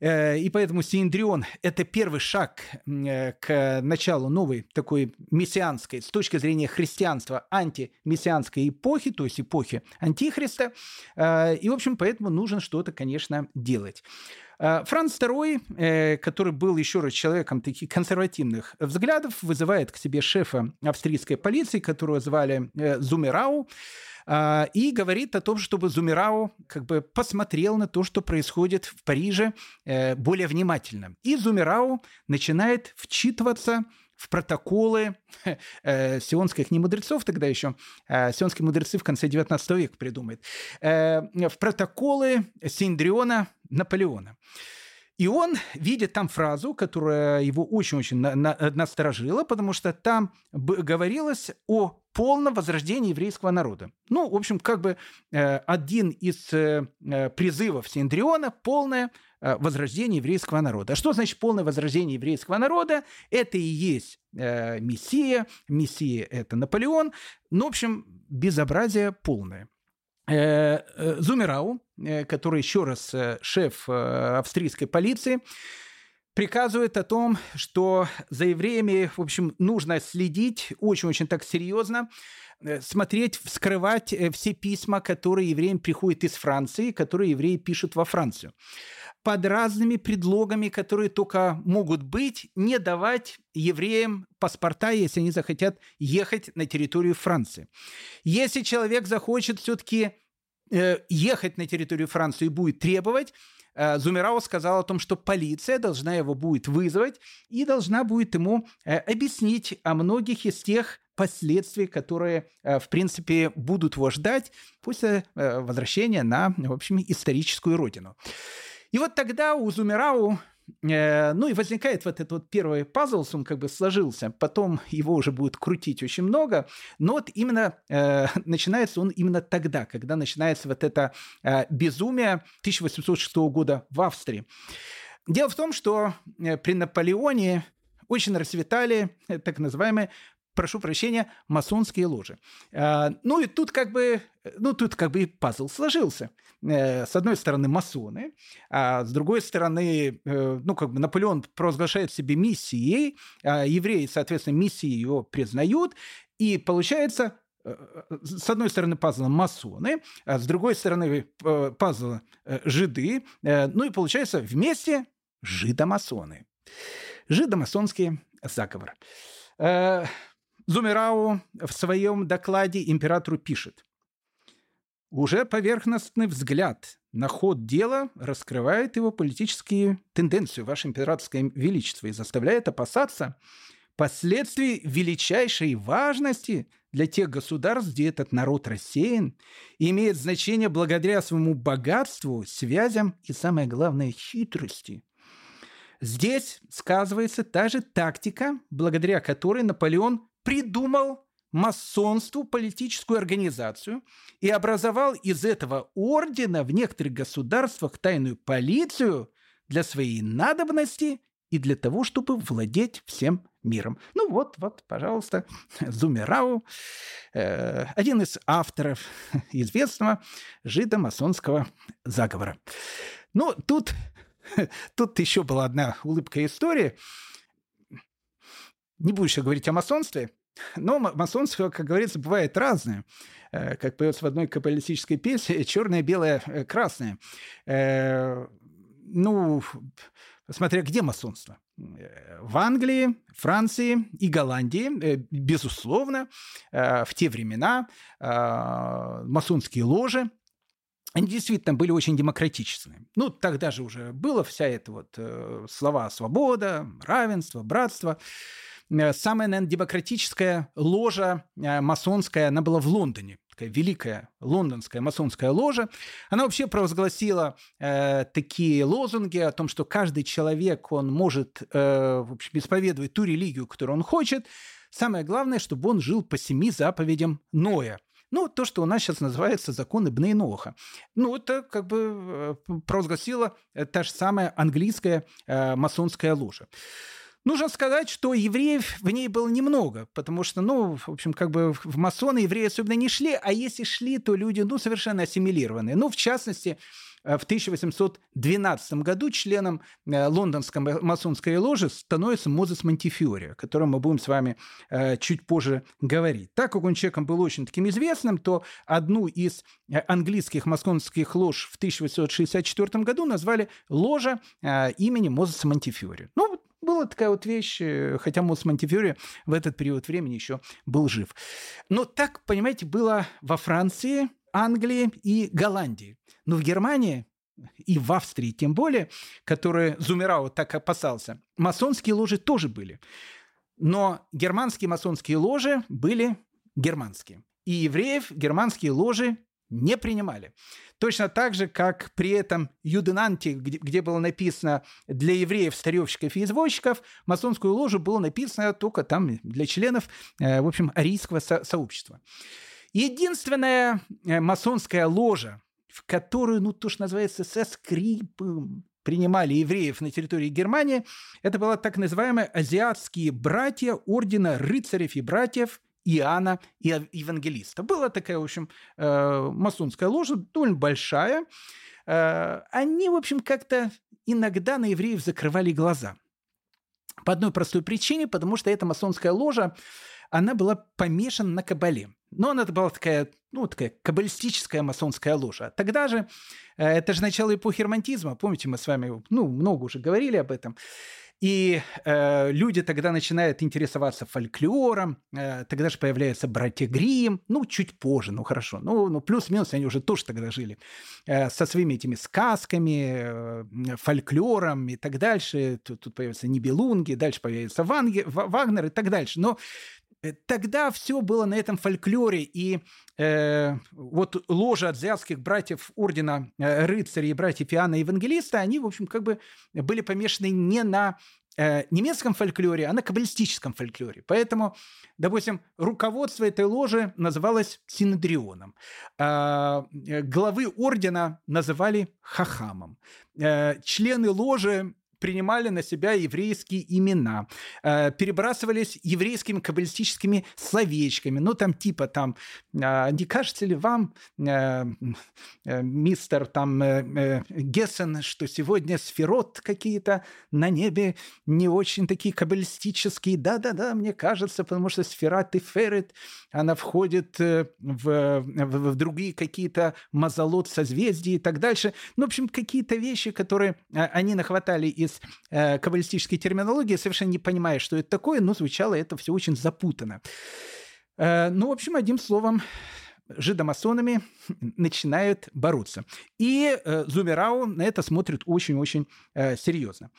Э, и поэтому Синдрион – это первый шаг э, к началу новой такой мессианской, с точки зрения христианства, антимессианской эпохи, то есть эпохи Антихриста. Э, и, в общем, поэтому нужно что-то, конечно, делать. Франц II, который был еще раз человеком таких консервативных взглядов, вызывает к себе шефа австрийской полиции, которого звали Зумерау, а, и говорит о том, чтобы Зумирау как бы посмотрел на то, что происходит в Париже э, более внимательно. И Зумирау начинает вчитываться в протоколы (laughs) э, сионских не мудрецов тогда еще, э, сионские мудрецы в конце 19 века придумают, э, в протоколы Синдриона Наполеона. И он видит там фразу, которая его очень-очень на- на- насторожила, потому что там говорилось о полном возрождении еврейского народа. Ну, в общем, как бы э, один из э, э призывов Синдриона – полное э, возрождение еврейского народа. А что значит полное возрождение еврейского народа? Это и есть э, Мессия. Мессия – это Наполеон. Ну, в общем, безобразие полное. Э, э, Зумерау, э, который еще раз шеф австрийской полиции, приказывает о том, что за евреями, в общем, нужно следить очень-очень так серьезно, смотреть, вскрывать все письма, которые евреям приходят из Франции, которые евреи пишут во Францию. Под разными предлогами, которые только могут быть, не давать евреям паспорта, если они захотят ехать на территорию Франции. Если человек захочет все-таки э, ехать на территорию Франции и будет требовать, э, Зумерау сказал о том, что полиция должна его будет вызвать и должна будет ему э, объяснить о многих из тех последствий, которые, в принципе, будут его ждать после возвращения на, в общем, историческую родину. И вот тогда у Зумерау Э, ну и возникает вот этот вот первый пазл, он как бы сложился, потом его уже будет крутить очень много, но вот именно э, (laughs) начинается он именно тогда, когда начинается вот это э, безумие 1806 года в Австрии. Дело в том, что э, при Наполеоне очень расцветали э, так называемые прошу прощения, масонские ложи. Ну и тут как бы, ну тут как бы и пазл сложился. Э, с одной стороны масоны, а с другой стороны, э, ну как бы Наполеон провозглашает себе миссией, а евреи, соответственно, миссии его признают, и получается э, с одной стороны пазл масоны, а с другой стороны пазл жиды, ну и получается вместе жидомасоны. Жидомасонский заговор. Зумерау в своем докладе императору пишет. Уже поверхностный взгляд на ход дела раскрывает его политические тенденции, Ваше Императорское Величество, и заставляет опасаться последствий величайшей важности для тех государств, где этот народ рассеян, и имеет значение благодаря своему богатству, связям и, самое главное, хитрости. Здесь сказывается та же тактика, благодаря которой Наполеон придумал масонству политическую организацию и образовал из этого ордена в некоторых государствах тайную полицию для своей надобности и для того, чтобы владеть всем миром. Ну вот, вот, пожалуйста, (laughs) Зумерау, э, один из авторов (laughs) известного жидомасонского заговора. Ну, тут, (laughs) тут еще была одна улыбка истории – не буду еще говорить о масонстве, но масонство, как говорится, бывает разное. Э, как поется в одной каббалистической песне, (laughs) черное, белое, э, красное. Э, ну, смотря где масонство. В Англии, Франции и Голландии, безусловно, в те времена масонские ложи они действительно были очень демократичны. Ну, тогда же уже было вся эта вот слова «свобода», «равенство», «братство». Э, самая, наверное, демократическая ложа э, масонская, она была в Лондоне такая великая лондонская масонская ложа, она вообще провозгласила э, такие лозунги о том, что каждый человек, он может э, в общем, исповедовать ту религию, которую он хочет. Самое главное, чтобы он жил по семи заповедям Ноя. Ну, то, что у нас сейчас называется закон Ибн Ноха. Ну, это как бы э, провозгласила та же самая английская э, масонская ложа. Нужно сказать, что евреев в ней было немного, потому что, ну, в общем, как бы в масоны евреи особенно не шли, а если шли, то люди, ну, совершенно ассимилированные. Ну, в частности, э, в 1812 году членом э, лондонской масонской ложи становится Мозес Монтифиори, о котором мы будем с вами э, чуть позже говорить. Так как он человеком был очень таким известным, то одну из английских масонских лож в 1864 году назвали ложа имени Мозеса Монтифиори. Ну, была такая вот вещь, э, хотя Мосс Монтифьори в этот период времени еще был жив. Но так, понимаете, было во Франции, Англии и Голландии. Но в Германии и в Австрии тем более, которые Зумерау так опасался, масонские ложи тоже были. Но германские масонские ложи были германские. И евреев германские ложи не принимали. Точно так же, как при этом Юденанте, где, где было написано для евреев, старевщиков и извозчиков, масонскую ложу было написано только там для членов, э, в общем, арийского со- сообщества. Единственная э, масонская ложа, в которую, ну, то, что называется, со скрипом принимали евреев на территории Германии, это была так называемая азиатские братья ордена рыцарев и братьев Иоанна и Евангелиста. Была такая, в общем, э, масонская ложа, довольно большая. Э, они, в общем, как-то иногда на евреев закрывали глаза. По одной простой причине, потому что эта масонская ложа, она была помешана на кабале. Но она была такая, ну, такая каббалистическая масонская ложа. Тогда же, э, это же начало эпохи романтизма, помните, мы с вами, ну, много уже говорили об этом. И э, люди тогда начинают интересоваться фольклором, э, тогда же появляются братья Грим, ну, чуть позже, ну, хорошо, ну, ну плюс-минус они уже тоже тогда жили, э, со своими этими сказками, э, фольклором и так дальше. Тут, тут появятся Нибелунги, дальше появится Вагнер и так дальше. Но тогда все было на этом фольклоре, и э, вот ложа азиатских братьев ордена э, рыцарей и братьев Иоанна Евангелиста, они, в общем, как бы были помешаны не на э, немецком фольклоре, а на каббалистическом фольклоре. Поэтому, допустим, руководство этой ложи называлось синодрионом. А, э, главы ордена называли хахамом. Э, члены ложи принимали на себя еврейские имена, э, перебрасывались еврейскими каббалистическими словечками. Ну, там типа там, э, не кажется ли вам, э, мистер там Гессен, что сегодня сферот какие-то на небе не очень такие каббалистические? Да-да-да, мне кажется, потому что сфера Теферет, она входит в, в, в другие какие-то мазолот созвездий и так дальше. Ну, в общем, какие-то вещи, которые они нахватали из из э, каббалистической терминологии, совершенно не понимая, что это такое, но звучало это все очень запутанно. Э, ну, в общем, одним словом, жидомасонами начинают бороться. И э, Зумерау на это смотрит очень-очень э, серьезно.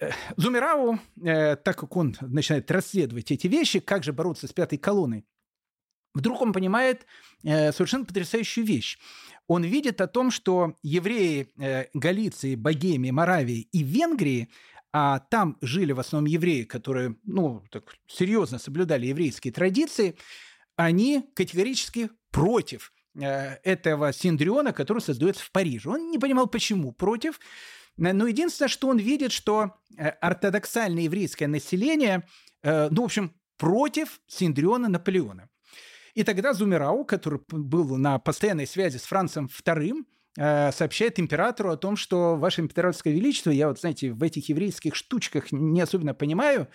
Э, Зумерау, э, так как он начинает расследовать эти вещи, как же бороться с пятой колонной, вдруг он понимает э, совершенно потрясающую вещь он видит о том, что евреи э, Галиции, Богемии, Моравии и Венгрии, а там жили в основном евреи, которые ну, так, серьезно соблюдали еврейские традиции, они категорически против э, этого синдриона, который создается в Париже. Он не понимал, почему против, но единственное, что он видит, что ортодоксальное еврейское население, ну, в общем, против синдриона Наполеона. И тогда Зумерау, который был на постоянной связи с Францем II, э, сообщает императору о том, что Ваше Императорское Величество, я вот, знаете, в этих еврейских штучках не особенно понимаю,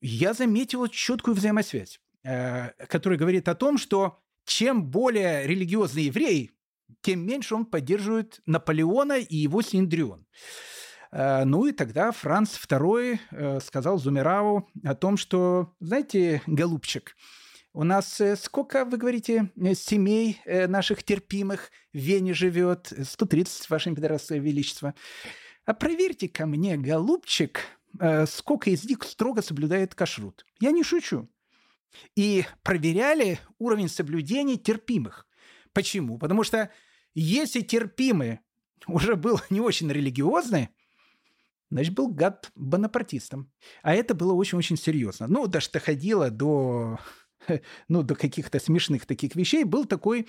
я заметил четкую взаимосвязь, э, которая говорит о том, что чем более религиозный еврей, тем меньше он поддерживает Наполеона и его Синдрион. Э, ну и тогда Франц II сказал Зумерау о том, что, знаете, голубчик, у нас э, сколько, вы говорите, э, семей э, наших терпимых в Вене живет? 130, Ваше Императорское Величество. А проверьте ко мне, голубчик, сколько из них строго соблюдает кашрут. Я не шучу. И проверяли уровень соблюдения терпимых. Почему? Потому что если терпимый уже был не очень религиозный, значит, был гад бонапартистом. А это было очень-очень серьезно. Ну, даже доходило до (laughs) ну, до каких-то смешных таких вещей, был такой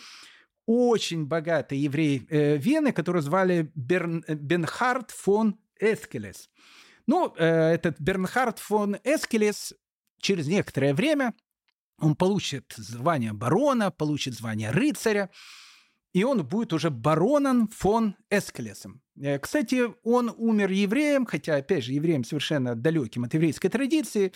очень богатый еврей э, Вены, которого звали Берн, Бенхард фон Эскелес. Ну, э, этот Бернхард фон Эскелес через некоторое время он получит звание барона, получит звание рыцаря, и он будет уже бароном фон Эскелесом. Э, кстати, он умер евреем, хотя, опять же, евреем совершенно далеким от еврейской традиции,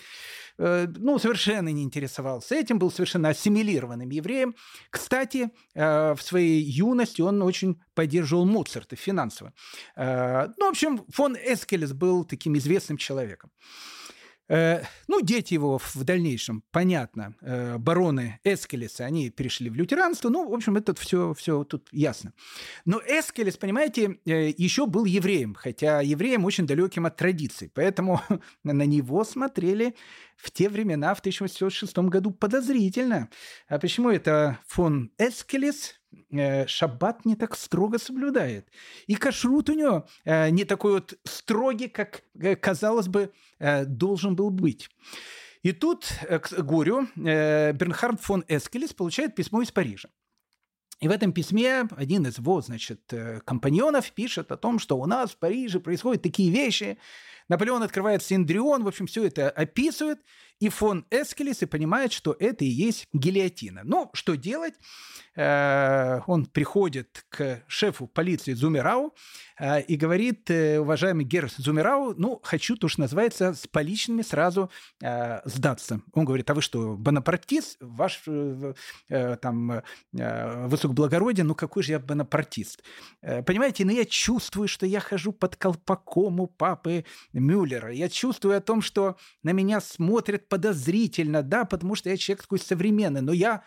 э, ну, совершенно не интересовался этим, был совершенно ассимилированным евреем. Кстати, э, в своей юности он очень поддерживал Моцарта финансово. Ну, в общем, фон Эскелес был таким известным человеком. Э, ну, дети его в дальнейшем, понятно, э, бароны Эскелеса, они перешли в лютеранство. Ну, в общем, это все, все тут ясно. Но Эскелес, понимаете, э, еще был евреем, хотя евреем очень далеким от традиций. Поэтому (laughs) на него смотрели в те времена, в 1806 году, подозрительно. А почему это фон Эскелес шаббат не так строго соблюдает? И кашрут у него э, не такой вот строгий, как, э, казалось бы, э, должен был быть. И тут, э, к горю, э, Бернхард фон Эскелес получает письмо из Парижа. И в этом письме один из его, значит, э, компаньонов пишет о том, что у нас в Париже происходят такие вещи, Наполеон открывает Синдрион, в общем, все это описывает, и фон Эскелес и понимает, что это и есть гильотина. Ну, что делать? Э, он приходит к шефу полиции Зумерау э, и говорит, э, уважаемый Гер Зумерау, ну, хочу, то, что называется, с поличными сразу сдаться. Он говорит, а вы что, бонапартист? Ваш там высокоблагородие, ну какой же я бонапартист? Понимаете, но ну, я чувствую, что я хожу под колпаком у папы Мюллера. Я чувствую о том, что на меня смотрят подозрительно, да, потому что я человек такой современный, но я,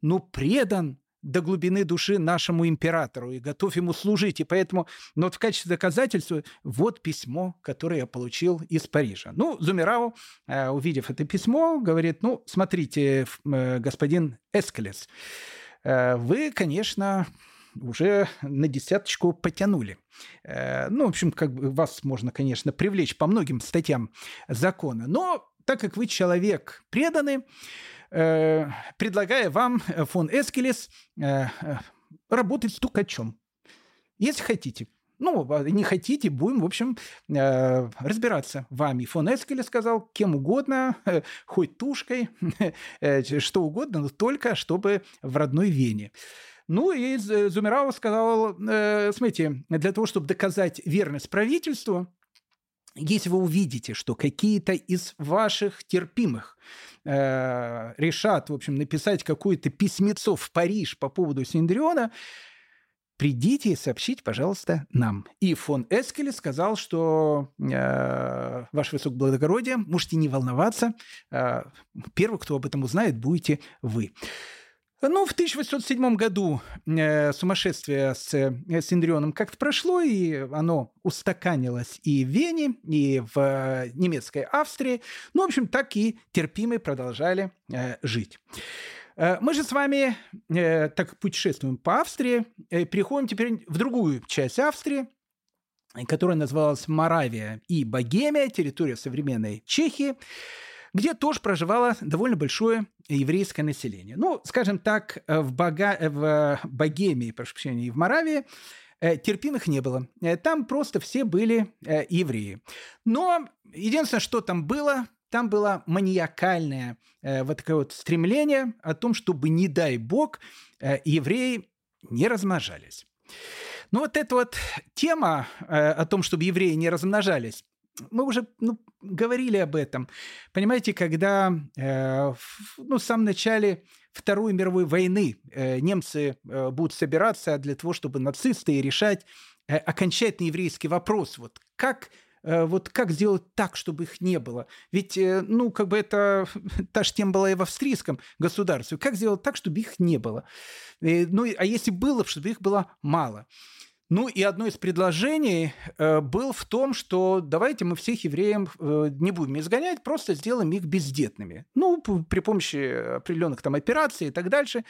ну, предан до глубины души нашему императору и готов ему служить. И поэтому, но вот в качестве доказательства, вот письмо, которое я получил из Парижа. Ну, Зумерау, э, увидев это письмо, говорит, ну, смотрите, э, господин Эскелес, э, вы, конечно, уже на десяточку потянули. Ну, в общем, как бы вас можно, конечно, привлечь по многим статьям закона, но так как вы человек преданный, э, предлагаю вам, э, фон Эскелес, э, работать стукачом. Если хотите. Ну, а не хотите, будем, в общем, разбираться вами. Фон Эскелес сказал, кем угодно, хоть тушкой, (laughs) что угодно, но только чтобы в родной Вене. Ну и Зумерау сказал, смотрите, для того, чтобы доказать верность правительству, если вы увидите, что какие-то из ваших терпимых э, решат, в общем, написать какое-то письмецо в Париж по поводу Синдриона, придите и сообщите, пожалуйста, нам. И фон Эскеле сказал, что э, ваше высокоблагородие, можете не волноваться, э, первый, кто об этом узнает, будете вы. Ну, в 1807 году э, сумасшествие с э, Синдрионом как-то прошло, и оно устаканилось и в Вене, и в э, немецкой Австрии. Ну, в общем, так и терпимые продолжали э, жить. Э, мы же с вами, э, так путешествуем по Австрии, э, переходим теперь в другую часть Австрии, которая называлась Моравия и Богемия, территория современной Чехии где тоже проживало довольно большое еврейское население. Ну, скажем так, э, в, Бога... Э, в Богемии, прошу прощения, и в Моравии э, терпимых не было. Там просто все были евреи. Но единственное, что там было, там было маниакальное вот такое вот стремление о том, чтобы, не дай бог, евреи не размножались. Ну вот эта вот тема о том, чтобы евреи не размножались, мы уже ну, говорили об этом. Понимаете, когда э, в, ну, в самом начале Второй мировой войны э, немцы э, будут собираться для того, чтобы нацисты решать э, окончательный еврейский вопрос. Вот как э, вот как сделать так, чтобы их не было? Ведь, э, ну, как бы это (laughs) та же тема была и в австрийском государстве. Как сделать так, чтобы их не было? Ну, а если было, чтобы их было мало? Ну и одно из предложений э, был в том, что давайте мы всех евреев э, не будем изгонять, просто сделаем их бездетными. Ну, при помощи определенных там операций и так дальше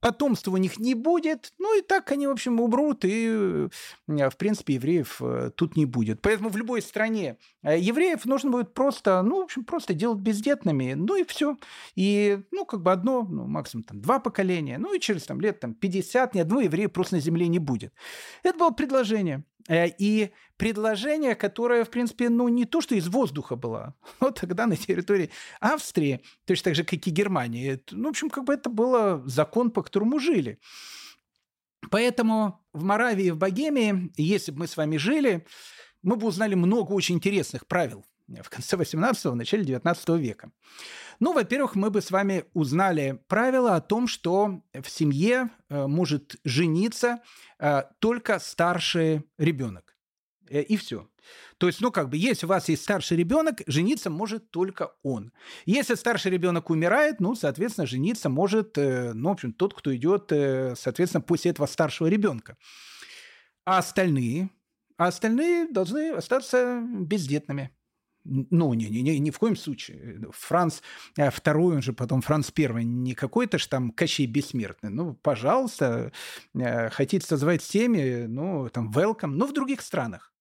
потомства у них не будет, ну и так они, в общем, умрут, и, э, в принципе, евреев э, тут не будет. Поэтому в любой стране э, евреев нужно будет просто, ну, в общем, просто делать бездетными, ну и все. И, ну, как бы одно, ну, максимум там два поколения, ну и через там лет там 50 ни одного еврея просто на земле не будет. Это было предложение. Э, и предложение, которое, в принципе, ну, не то, что из воздуха было, (laughs) но тогда на территории Австрии, точно так же, как и Германии, ну, в общем, как бы это был закон, по которому жили. Поэтому в Моравии и в Богемии, если бы мы с вами жили, мы бы узнали много очень интересных правил в конце 18-го, начале 19 века. Ну, во-первых, мы бы с вами узнали правила о том, что в семье э, может жениться э, только старший ребенок. Э, и все. То есть, ну, как бы, если у вас есть старший ребенок, жениться может только он. Если старший ребенок умирает, ну, соответственно, жениться может, ну, в общем, тот, кто идет, соответственно, после этого старшего ребенка. А остальные, а остальные должны остаться бездетными. Ну, не, не, не, ни в коем случае. Франц э, второй, он же потом Франц первый, не какой-то ж там Кощей бессмертный. Ну, пожалуйста, э, хотите созвать семьи, ну, там, welcome, но в других странах.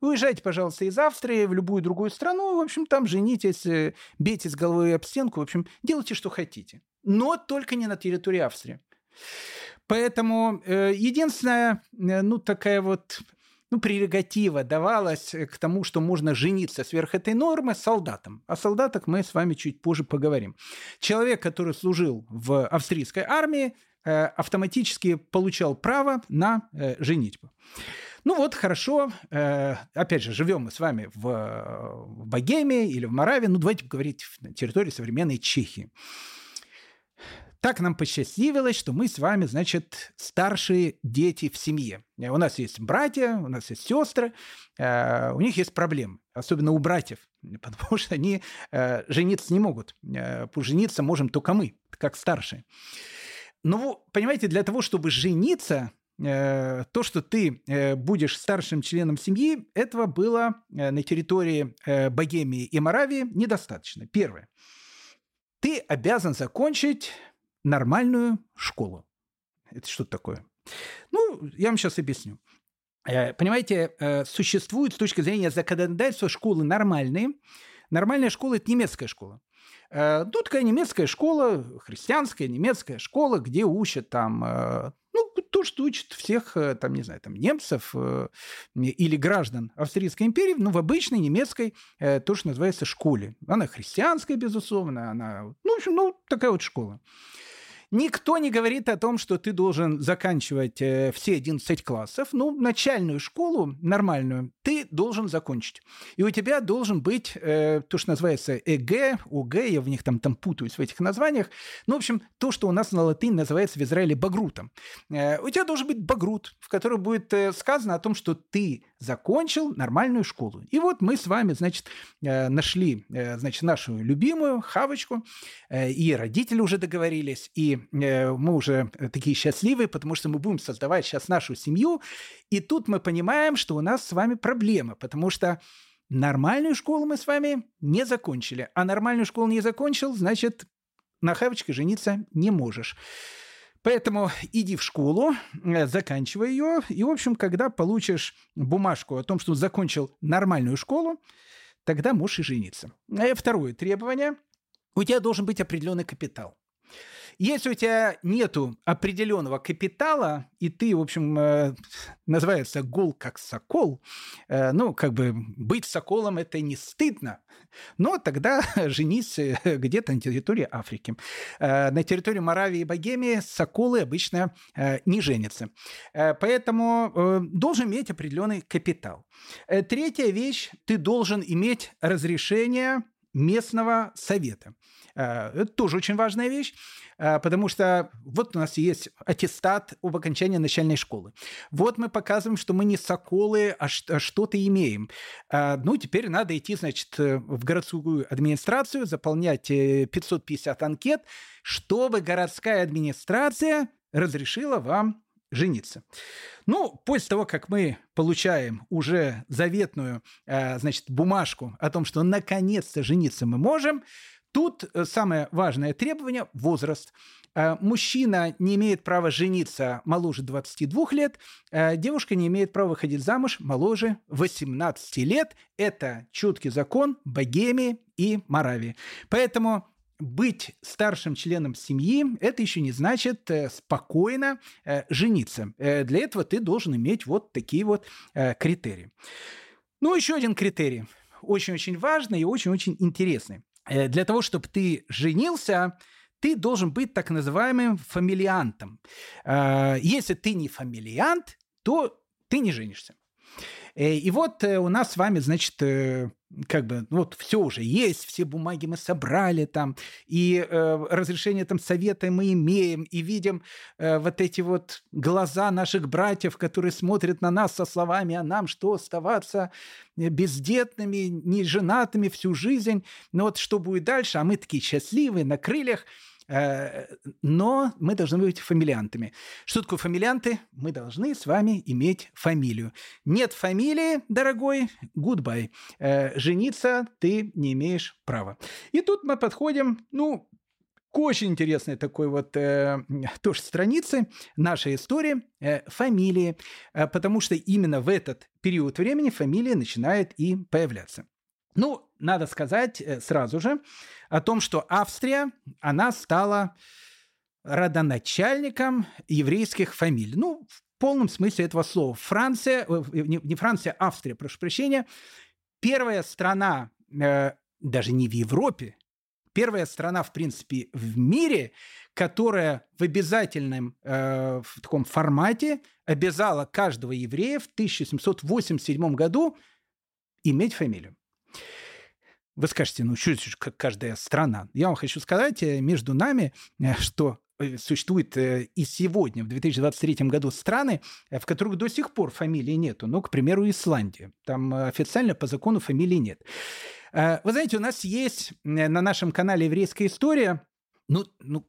Уезжайте, пожалуйста, из Австрии в любую другую страну, в общем, там женитесь, э, бейтесь головой об стенку, в общем, делайте, что хотите. Но только не на территории Австрии. Поэтому э, единственная, э, ну, такая вот ну, прерогатива давалась к тому, что можно жениться сверх этой нормы солдатам. О солдатах мы с вами чуть позже поговорим. Человек, который служил в австрийской армии, э, автоматически получал право на э, женитьбу. Ну вот, хорошо. Э, опять же, живем мы с вами в Богемии или в Моравии. Ну, давайте говорить на территории современной Чехии. Так нам посчастливилось, что мы с вами, значит, старшие дети в семье. Э, у нас есть братья, у нас есть сестры, э, у них есть проблемы, особенно у братьев, (laughs) потому что они э, жениться не могут. Жениться можем только мы, как старшие. Ну, понимаете, для того, чтобы жениться, то, что ты будешь старшим членом семьи, этого было на территории Богемии и Моравии недостаточно. Первое. Ты обязан закончить нормальную школу. Это что такое? Ну, я вам сейчас объясню. Э, понимаете, э, существуют с точки зрения законодательства школы нормальные. Нормальная школа – это немецкая школа. Э, ну, такая немецкая школа, христианская немецкая школа, где учат там, ну, то, что учат всех, там, не знаю, там, немцев или граждан Австрийской империи, ну, в обычной немецкой, то, что называется, школе. Она христианская, безусловно, она, ну, в общем, ну, такая вот школа. Никто не говорит о том, что ты должен заканчивать э, все 11 классов. Ну, начальную школу нормальную ты должен закончить. И у тебя должен быть э, то, что называется ЭГ, ОГ, я в них там, там путаюсь в этих названиях. Ну, в общем, то, что у нас на латыни называется в Израиле багрутом. Э, у тебя должен быть багрут, в котором будет э, сказано о том, что ты закончил нормальную школу. И вот мы с вами, значит, э, нашли, э, значит, нашу любимую хавочку, э, и родители уже договорились, и Э, мы уже такие счастливые, потому что мы будем создавать сейчас нашу семью. И тут мы понимаем, что у нас с вами проблема, потому что нормальную школу мы с вами не закончили. А нормальную школу не закончил, значит, на хавочке жениться не можешь. Поэтому иди в школу, э, заканчивай ее, и, в общем, когда получишь бумажку о том, что закончил нормальную школу, тогда можешь и жениться. И второе требование. У тебя должен быть определенный капитал. Если у тебя нету определенного капитала, и ты, в общем, э, называется гол как сокол, э, ну, как бы быть соколом это не стыдно, но тогда (laughs) женись э, где-то на территории Африки. На территории Моравии и Богемии соколы обычно не женятся. Поэтому должен иметь определенный капитал. Третья вещь, ты должен иметь разрешение местного совета. Это тоже очень важная вещь. А, потому что вот у нас есть аттестат об окончании начальной школы. Вот мы показываем, что мы не соколы, а, а что-то имеем. А, ну, теперь надо идти, значит, в городскую администрацию, заполнять 550 э, анкет, чтобы городская администрация разрешила вам жениться. Ну, после того, как мы получаем уже заветную, э, значит, бумажку о том, что наконец-то жениться мы можем, тут э, самое важное требование – возраст. Э, мужчина не имеет права жениться моложе 22 лет, девушка не имеет права выходить замуж моложе 18 лет. Это чуткий закон Богемии и Моравии. Поэтому быть старшим членом семьи – это еще не значит э, спокойно э, жениться. Э, для этого ты должен иметь вот такие вот э, критерии. Ну, еще один критерий, очень-очень важный и очень-очень интересный. Э, для того, чтобы ты женился, ты должен быть так называемым фамилиантом. Э, если ты не фамилиант, то ты не женишься. Э, и вот у нас с вами, значит, как бы, ну, вот все уже есть, все бумаги мы собрали там, и э, разрешение там совета мы имеем, и видим э, вот эти вот глаза наших братьев, которые смотрят на нас со словами, а нам что, оставаться бездетными, неженатыми всю жизнь, ну вот что будет дальше, а мы такие счастливые, на крыльях – но мы должны быть фамилиантами. Что такое фамилианты? Мы должны с вами иметь фамилию. Нет фамилии, дорогой, goodbye. Э, жениться ты не имеешь права. И тут мы подходим, ну, к очень интересной такой вот э, тоже странице нашей истории э, фамилии, э, потому что именно в этот период времени фамилия начинает и появляться. Ну, надо сказать э, сразу же о том, что Австрия, она стала родоначальником еврейских фамилий. Ну, в полном смысле этого слова. Франция, э, не Франция, а Австрия, прошу прощения, первая страна, э, даже не в Европе, первая страна, в принципе, в мире, которая в обязательном в таком формате обязала каждого еврея в 1787 году иметь фамилию. Вы скажете, ну что как каждая страна? Я вам хочу сказать э, между нами, э, что э, существует и сегодня, в 2023 году, страны, в которых до сих пор фамилии нету. Ну, к примеру, Исландия. Там официально по закону фамилии нет. Вы знаете, у нас есть на нашем канале «Еврейская история», ну, ну,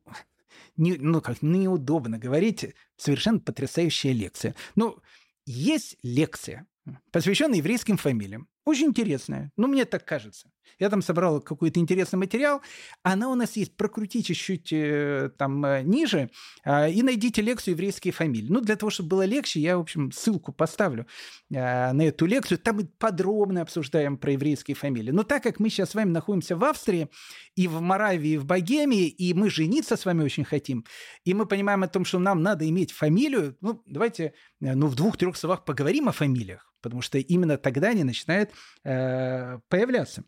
не, ну как, неудобно говорить, совершенно потрясающая лекция. Ну, есть лекция, посвященная еврейским фамилиям. Очень интересная. Ну, мне так кажется. Я там собрал какой-то интересный материал. Она у нас есть. Прокрутите чуть-чуть э, там э, ниже э, и найдите лекцию «Еврейские фамилии». Ну, для того, чтобы было легче, я, в общем, ссылку поставлю э, на эту лекцию. Там мы подробно обсуждаем про еврейские фамилии. Но так как мы сейчас с вами находимся в Австрии, и в Моравии, и в Богемии, и мы жениться с вами очень хотим, и мы понимаем о том, что нам надо иметь фамилию, ну, давайте э, ну, в двух-трех словах поговорим о фамилиях потому что именно тогда они начинают э, появляться.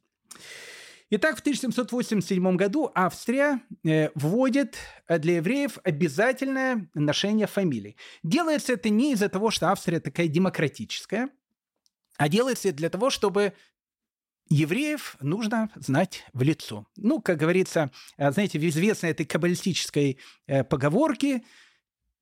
Итак, в 1787 году Австрия э, вводит для евреев обязательное ношение фамилий. Делается это не из-за того, что Австрия такая демократическая, а делается это для того, чтобы евреев нужно знать в лицо. Ну, как говорится, э, знаете, в известной этой каббалистической э, поговорке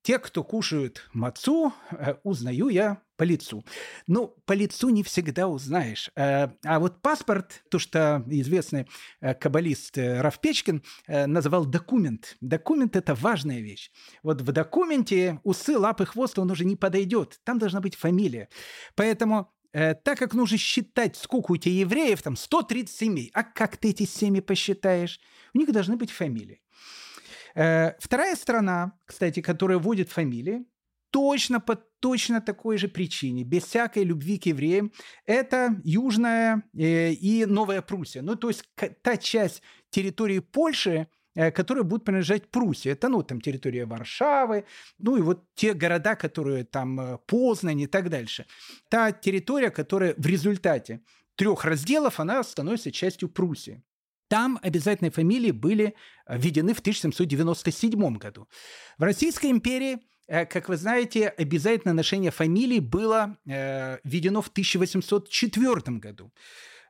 те, кто кушают мацу, э, узнаю я по лицу. Ну, по лицу не всегда узнаешь. Э, а вот паспорт, то, что известный э, каббалист Раф Печкин называл документ. Документ – это важная вещь. Вот в документе усы, лапы, хвост, он уже не подойдет. Там должна быть фамилия. Поэтому так как нужно считать, сколько у тебя евреев, там 130 семей, а как ты эти семьи посчитаешь? У них должны быть фамилии. Э, вторая страна, кстати, которая вводит фамилии, точно по точно такой же причине, без всякой любви к евреям, это Южная э, и Новая Пруссия. Ну, то есть та часть территории Польши, э, которая будет принадлежать Пруссии. Это, ну, там территория Варшавы, ну, и вот те города, которые там Познань и так дальше. Та территория, которая в результате трех разделов, она становится частью Пруссии. Там обязательные фамилии были э, введены в 1797 году. В Российской империи, э, как вы знаете, обязательное ношение фамилий было э, введено в 1804 году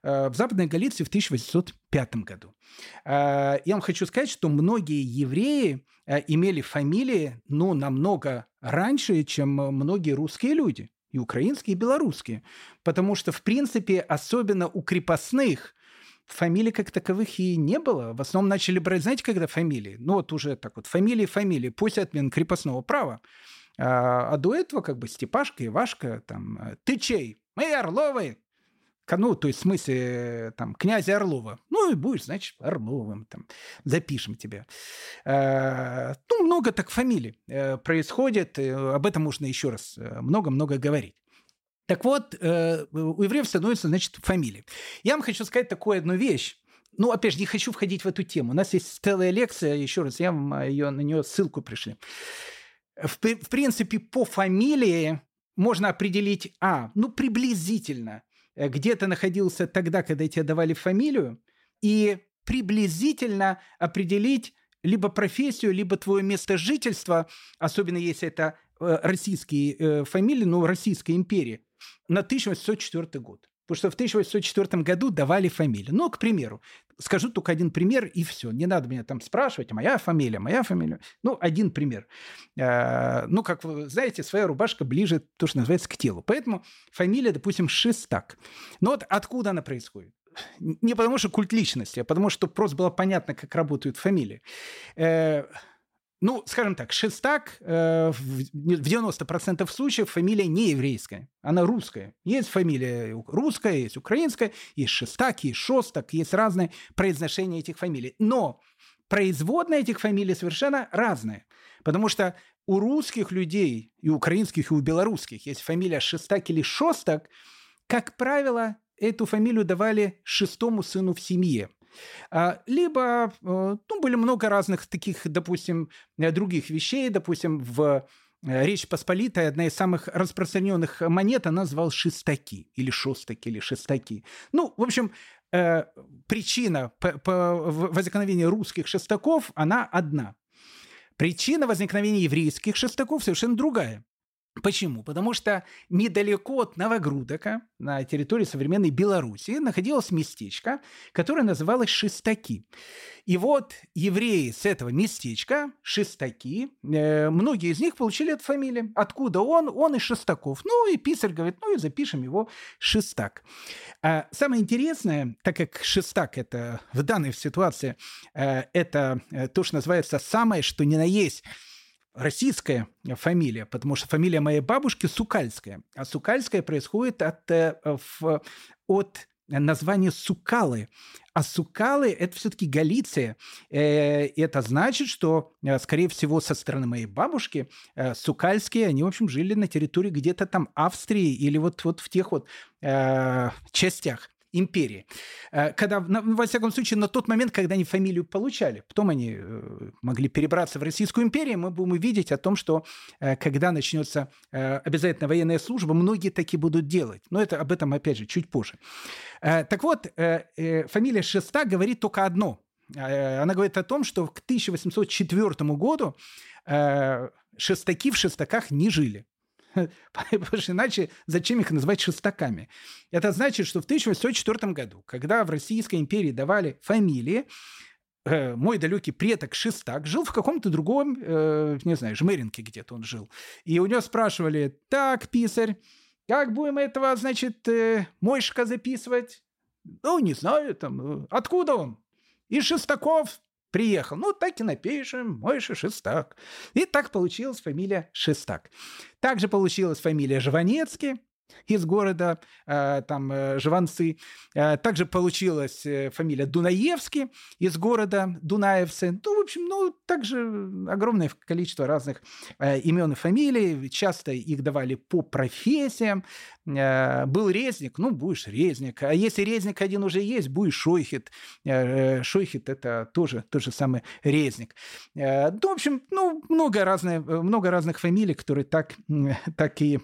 в Западной Галиции в 1805 году. Я вам хочу сказать, что многие евреи имели фамилии, ну, намного раньше, чем многие русские люди, и украинские, и белорусские. Потому что, в принципе, особенно у крепостных фамилий как таковых и не было. В основном начали брать, знаете, когда фамилии? Ну вот уже так вот, фамилии, фамилии, после отмены крепостного права. А, а до этого как бы Степашка, Ивашка, там, ты чей? Мы Орловы, ну, то есть в смысле, там, князя Орлова. Ну, и будешь, значит, Орловым, там, запишем тебя. Э, ну, много так фамилий э, происходит, об этом можно еще раз э, много-много говорить. Так вот, у евреев становится, значит, фамилии. Я вам хочу сказать такую одну вещь. Ну, опять же, не хочу входить в эту тему. У нас есть целая лекция, еще раз, я вам ее, на нее ссылку пришли. В, в принципе, по фамилии можно определить, а, ну, приблизительно – Э, где ты находился тогда, когда тебе давали фамилию, и приблизительно определить либо профессию, либо твое место жительства, особенно если это э, российские э, фамилии, ну, Российской империи, на 1804 год. Потому что в 1804 году давали фамилии. Ну, к примеру, скажу только один пример, и все. Не надо меня там спрашивать, моя фамилия, моя фамилия. Ну, один пример. Э, ну, как вы знаете, своя рубашка ближе, то, что называется, к телу. Поэтому фамилия, допустим, Шестак. Но вот откуда она происходит? Не потому что культ личности, а потому что просто было понятно, как работают фамилии. Ну, скажем так, Шестак э, в 90% случаев фамилия не еврейская, она русская. Есть фамилия русская, есть украинская, есть Шестак, есть Шостак, есть разные произношения этих фамилий. Но производные этих фамилий совершенно разные. Потому что у русских людей, и украинских, и у белорусских есть фамилия Шестак или Шостак, как правило, эту фамилию давали шестому сыну в семье. А, либо, э, ну, были много разных таких, допустим, э, других вещей, допустим, в э, Речь Посполитая, одна из самых распространенных монет, она называлась шестаки, или шостаки, или шестаки. Ну, в общем, причина возникновения русских шестаков, она одна. Причина возникновения еврейских шестаков совершенно другая. Почему? Потому что недалеко от Новогрудока, на территории современной Белоруссии, находилось местечко, которое называлось Шестаки. И вот евреи с этого местечка, Шестаки, э, многие из них получили эту фамилию. Откуда он? Он из Шестаков. Ну и писарь говорит, ну и запишем его Шестак. А самое интересное, так как Шестак это в данной ситуации, э, это э, то, что называется самое, что ни на есть российская фамилия, потому что фамилия моей бабушки Сукальская. А Сукальская происходит от, э, от названия Сукалы. А Сукалы – это все-таки Галиция. Э, это значит, что, э, скорее всего, со стороны моей бабушки Сукальские, они, в общем, жили на территории где-то там Австрии или вот, вот в тех вот частях империи. Э, когда, во всяком случае, на тот момент, когда они фамилию получали. Потом они э, могли перебраться в Российскую империю, мы будем видеть о том, что э, когда начнется обязательно военная служба, многие таки будут делать. Но это об этом, опять же, чуть позже. Так вот, фамилия Шеста говорит только одно. Она говорит о том, что к 1804 году шестаки в шестаках не жили. (laughs) Потому что иначе зачем их называть шестаками? Это значит, что в 1804 году, когда в Российской империи давали фамилии, э, мой далекий предок Шестак жил в каком-то другом, э, не знаю, Жмеринке где-то он жил. И у него спрашивали, так, писарь, как будем этого, значит, э, Мойшка записывать? Ну, не знаю, там, откуда он? Из Шестаков приехал. Ну, так и напишем, Мойша Шестак. И так получилась фамилия Шестак. Также получилась фамилия Жванецкий из города, э, там, э, Жванцы. Э, также получилась фамилия Дунаевский из города Дунаевцы. Ну, в общем, ну, также огромное количество разных имен и фамилий. Часто их давали по профессиям. Был резник, ну, будешь резник. А если резник один уже есть, будешь шойхит. Шойхит – это тоже тот же самый резник. Ну, в общем, ну, много, разных, много разных фамилий, которые так, (laughs) так и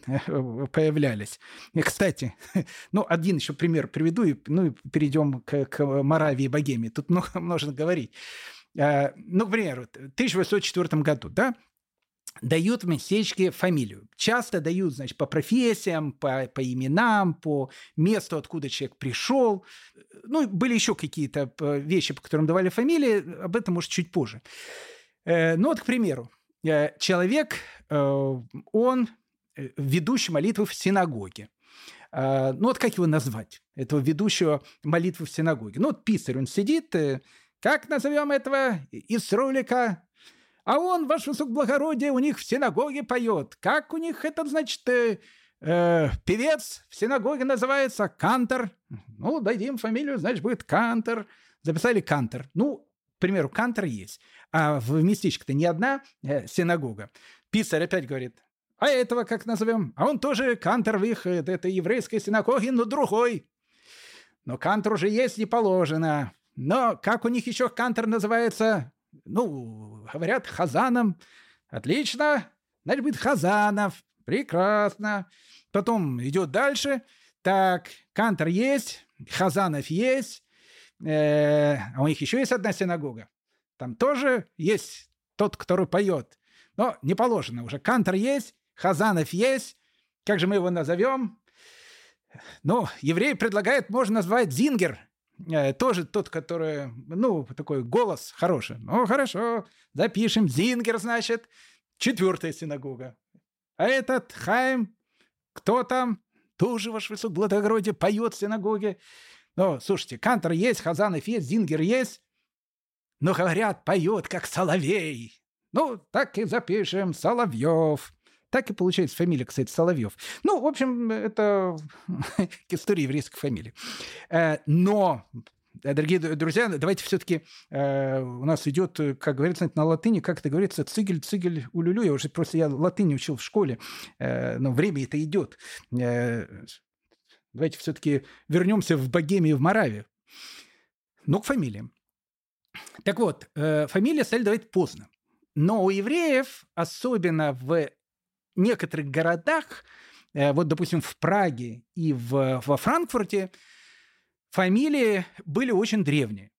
появлялись. И, кстати, (laughs) ну, один еще пример приведу, и, ну, и перейдем к, к Моравии и Богемии. Тут (laughs) много можно говорить. А, ну, к примеру, в 1804 году, да, дают в местечке фамилию. Часто дают, значит, по профессиям, по, по именам, по месту, откуда человек пришел. Ну, были еще какие-то э, вещи, по которым давали фамилии, об этом, может, чуть позже. Э, ну, вот, к примеру, э, человек, он ведущий молитвы в синагоге. А, ну вот как его назвать, этого ведущего молитвы в синагоге? Ну вот писарь, он сидит, э, как назовем этого из ролика? А он, ваше высокоблагородие, у них в синагоге поет. Как у них этот, значит, э, э, певец в синагоге называется Кантор. Ну, дадим фамилию, значит, будет Кантор. Записали Кантор. Ну, к примеру, Кантор есть. А в местечке-то не одна э, синагога. Писарь опять говорит, а этого как назовем? А он тоже Кантор в их, этой еврейской синагоге, но другой. Но Кантор уже есть не положено. Но как у них еще Кантор называется? Ну, говорят, Хазаном. Отлично. Значит, будет Хазанов. Прекрасно. Потом идет дальше. Так, Кантор есть, Хазанов есть. Э, а у них еще есть одна синагога. Там тоже есть тот, который поет. Но не положено уже. Кантор есть, Хазанов есть. Как же мы его назовем? Ну, еврей предлагает, можно назвать Зингер. Э, тоже тот, который, ну, такой голос хороший. Ну, хорошо, запишем. Зингер, значит. Четвертая синагога. А этот Хайм, кто там? Тоже, ваше высокоблагородие, поет в синагоге. Ну, слушайте, Кантор есть, Хазанов есть, Зингер есть. Но, говорят, поет, как Соловей. Ну, так и запишем. Соловьев. Так и получается фамилия, кстати, Соловьев. Ну, в общем, это (laughs) история еврейской фамилии. Э, но э, Дорогие друзья, давайте все-таки э, у нас идет, как говорится на латыни, как это говорится, цигель, цигель, улюлю. Я уже просто я латынь учил в школе, но время это идет. Давайте все-таки вернемся в Богемию, в Моравию. Ну, к фамилиям. Так вот, фамилия стали давать поздно. Но у евреев, особенно в некоторых городах, э, вот, допустим, в Праге и в, во Франкфурте, фамилии были очень древние.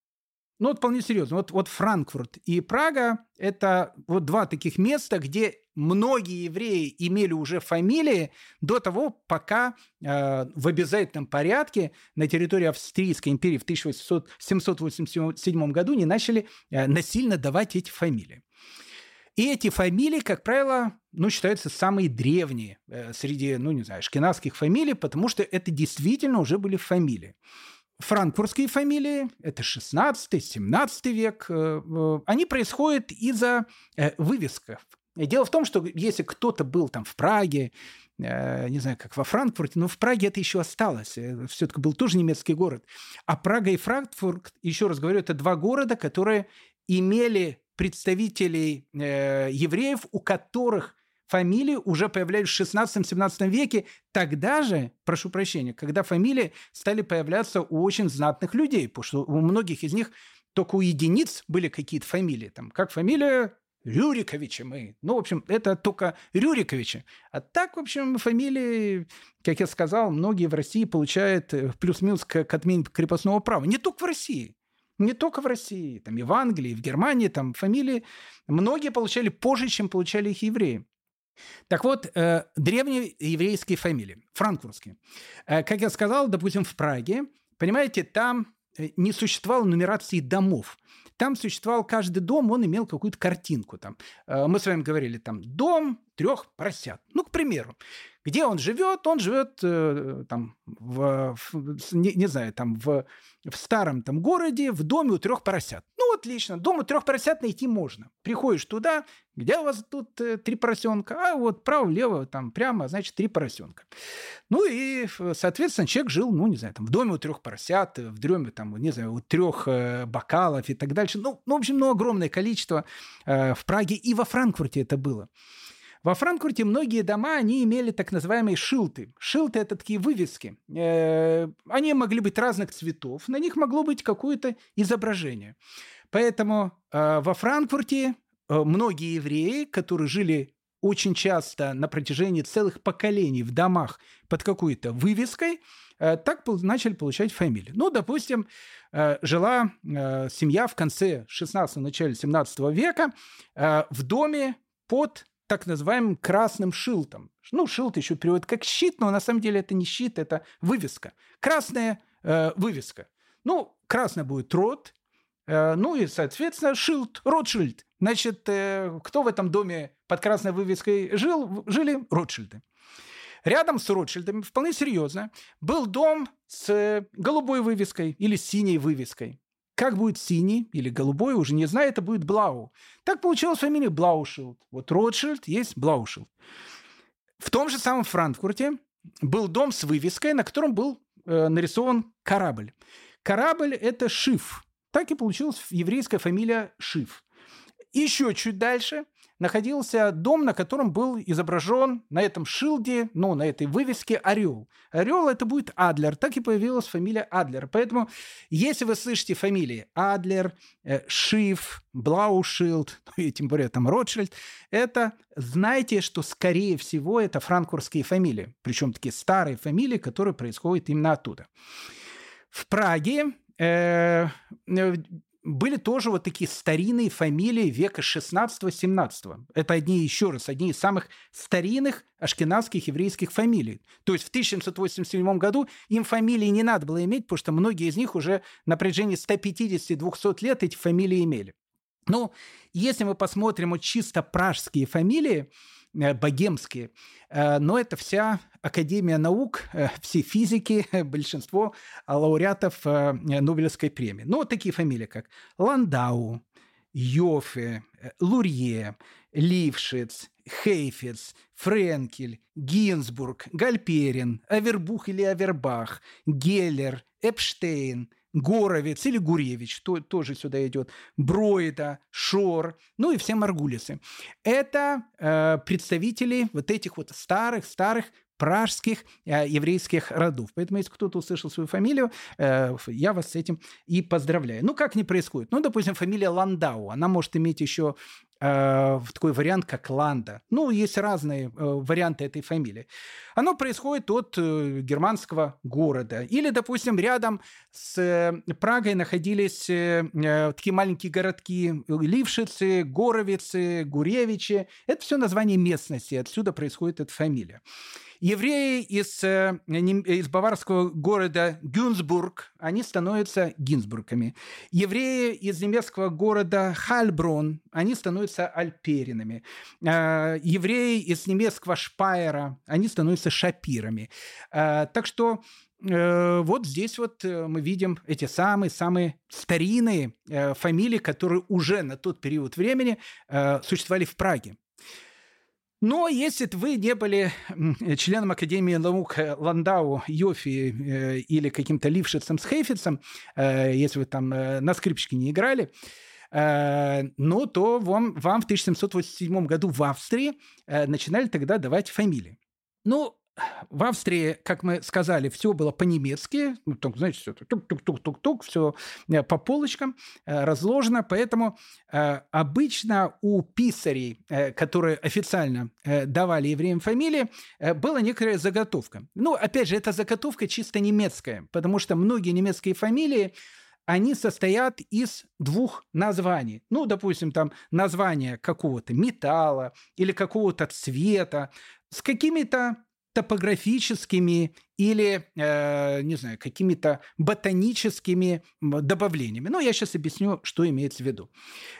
Ну, вот вполне серьезно. Вот, вот Франкфурт и Прага – это вот два таких места, где многие евреи имели уже фамилии до того, пока э, в обязательном порядке на территории Австрийской империи в 1787 году не начали э, насильно давать эти фамилии. И эти фамилии, как правило, ну, считаются самые древние э, среди, ну, не знаю, шкинавских фамилий, потому что это действительно уже были фамилии. Франкфуртские фамилии, это 16-17 век, э, э, они происходят из-за вывесков. Дело в том, что если кто-то был там в Праге, не знаю, как во Франкфурте, но в Праге это еще осталось. Все-таки был тоже немецкий город. А Прага и Франкфурт, еще раз говорю, это два города, которые имели представителей э, евреев, у которых фамилии уже появлялись в 16-17 веке, тогда же, прошу прощения, когда фамилии стали появляться у очень знатных людей, потому что у многих из них только у единиц были какие-то фамилии. Там, как фамилия Рюриковича мы. Ну, в общем, это только Рюриковича. А так, в общем, фамилии, как я сказал, многие в России получают э, плюс-минус к, к отмене крепостного права. Не только в России. Не только в России, там и в Англии, и в Германии, там фамилии многие получали позже, чем получали их евреи. Так вот, э, древние еврейские фамилии, франкфуртские. Э, как я сказал, допустим, в Праге, понимаете, там э, не существовало нумерации домов. Там существовал каждый дом, он имел какую-то картинку. Там. Э, мы с вами говорили, там, дом трех поросят. Ну, к примеру. Где он живет? Он живет э, там в, в не, не знаю, там в, в старом там городе, в доме у трех поросят. Ну, отлично, дом у трех поросят найти можно. Приходишь туда, где у вас тут э, три поросенка? А вот право-лево, там прямо, значит, три поросенка. Ну и, соответственно, человек жил, ну, не знаю, там в доме у трех поросят, в доме, там, не знаю, у трех э, бокалов и так дальше. Ну, ну в общем, ну, огромное количество э, в Праге и во Франкфурте это было. Во Франкфурте многие дома, они имели так называемые шилты. Шилты – это такие вывески. Э, они могли быть разных цветов, на них могло быть какое-то изображение. Поэтому э, во Франкфурте э, многие евреи, которые жили очень часто на протяжении целых поколений в домах под какой-то вывеской, так начали получать фамилии. Ну, допустим, жила семья в конце 16 начале 17 века в доме под так называемым красным шилтом. Ну, шилт еще переводит как щит, но на самом деле это не щит, это вывеска. Красная э, вывеска. Ну, красная будет рот, э, ну и, соответственно, шилт, Ротшильд. Значит, э, кто в этом доме под красной вывеской жил? Жили Ротшильды. Рядом с Ротшильдами, вполне серьезно, был дом с голубой вывеской или синей вывеской. Как будет синий или голубой, уже не знаю, это будет Блау. Так получилась фамилия Блаушилд. Вот Ротшильд есть Блаушилд. В том же самом Франкфурте был дом с вывеской, на котором был э, нарисован корабль. Корабль – это Шиф. Так и получилась еврейская фамилия Шиф. Еще чуть дальше находился дом, на котором был изображен на этом шилде, ну, на этой вывеске орел. Орел это будет Адлер. Так и появилась фамилия Адлер. Поэтому, если вы слышите фамилии Адлер, э, Шиф, Блаушилд, (laughs) ну, и тем более там Ротшильд, это знайте, что скорее всего это франкфуртские фамилии. Причем такие старые фамилии, которые происходят именно оттуда. В Праге э, э были тоже вот такие старинные фамилии века 16-17. Это одни, еще раз, одни из самых старинных ашкенадских еврейских фамилий. То есть в 1787 году им фамилии не надо было иметь, потому что многие из них уже на протяжении 150-200 лет эти фамилии имели. Но если мы посмотрим вот чисто пражские фамилии, богемские. Э, но это вся Академия наук, э, все физики, большинство лауреатов Нобелевской премии. Ну, вот такие фамилии, как Ландау, Йофе, Лурье, Лившиц, Хейфец, Френкель, Гинзбург, Гальперин, Авербух или Авербах, Геллер, Эпштейн – Горовец или Гуревич, то, тоже сюда идет, Броида, Шор, ну и все Маргулисы. Это э, представители вот этих вот старых-старых пражских э, еврейских родов. Поэтому, если кто-то услышал свою фамилию, э, я вас с этим и поздравляю. Ну, как не происходит? Ну, допустим, фамилия Ландау, она может иметь еще Э, в такой вариант, как Ланда. Ну, есть разные э, варианты этой фамилии. Оно происходит от э, германского города. Или, допустим, рядом с Прагой находились такие маленькие городки Лившицы, Горовицы, Гуревичи. Это все название местности, отсюда происходит эта фамилия. Евреи из, э, из баварского города Гюнсбург, они становятся Гинзбургами. Евреи из немецкого города Хальброн, они становятся альперинами. Э, евреи из немецкого Шпайера, они становятся шапирами. Э, так что вот здесь вот мы видим эти самые-самые старинные фамилии, которые уже на тот период времени существовали в Праге. Но если вы не были членом Академии наук э, Ландау, Йофи э, или каким-то Лившицем с Хейфицем, э, если вы там на скрипочке не играли, ну, то вам, вам в 1787 году в Австрии начинали тогда давать фамилии. Ну, в Австрии, как мы сказали, все было по-немецки, ну, так, знаете, все тук-тук-тук-тук-тук, все э, по полочкам э, разложено, поэтому э, обычно у писарей, которые официально давали евреям фамилии, была некоторая заготовка. Ну, опять же, эта заготовка чисто немецкая, потому что многие немецкие фамилии они состоят из двух названий. Ну, допустим, там название какого-то металла или какого-то цвета с какими-то топографическими или, э, не знаю, какими-то ботаническими добавлениями. Но я сейчас объясню, что имеется в виду.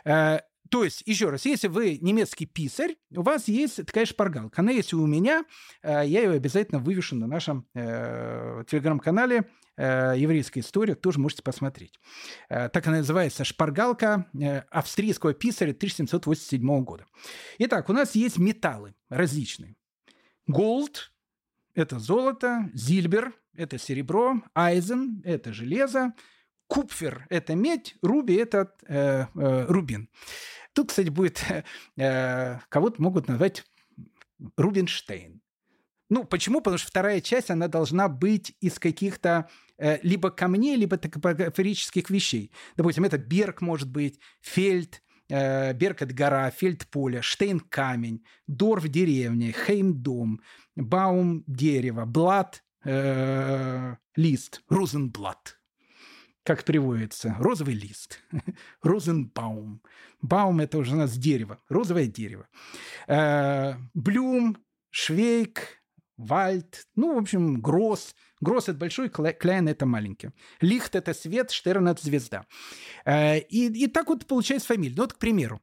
Э, то есть, еще раз, если вы немецкий писарь, у вас есть такая шпаргалка. Она есть у меня, э, я ее обязательно вывешу на нашем э, телеграм-канале э, «Еврейская история», тоже можете посмотреть. Э, так она называется «Шпаргалка э, австрийского писаря 1787 года». Итак, у нас есть металлы различные. Голд, это золото, зильбер – это серебро, айзен – это железо, купфер – это медь, руби – это э, э, рубин. Тут, кстати, будет, (laughs) э, кого-то могут назвать Рубинштейн. Ну, почему? Потому что вторая часть, она должна быть из каких-то э, либо камней, либо топографических вещей. Допустим, это Берг может быть, Фельд, э, Берг – это гора, Фельд – поле, Штейн – камень, Дорф – деревня, Хейм – дом, Баум – дерево, Блад э, – лист, Розенблат как приводится, розовый лист, (laughs) розенбаум. Баум – это уже у нас дерево, розовое дерево. Э, блюм, швейк, вальд, ну, в общем, гроз. Гроз – это большой, кляйн – это маленький. Лихт – это свет, штерн – это звезда. Э, и, и так вот получается фамилия. Ну, вот, к примеру,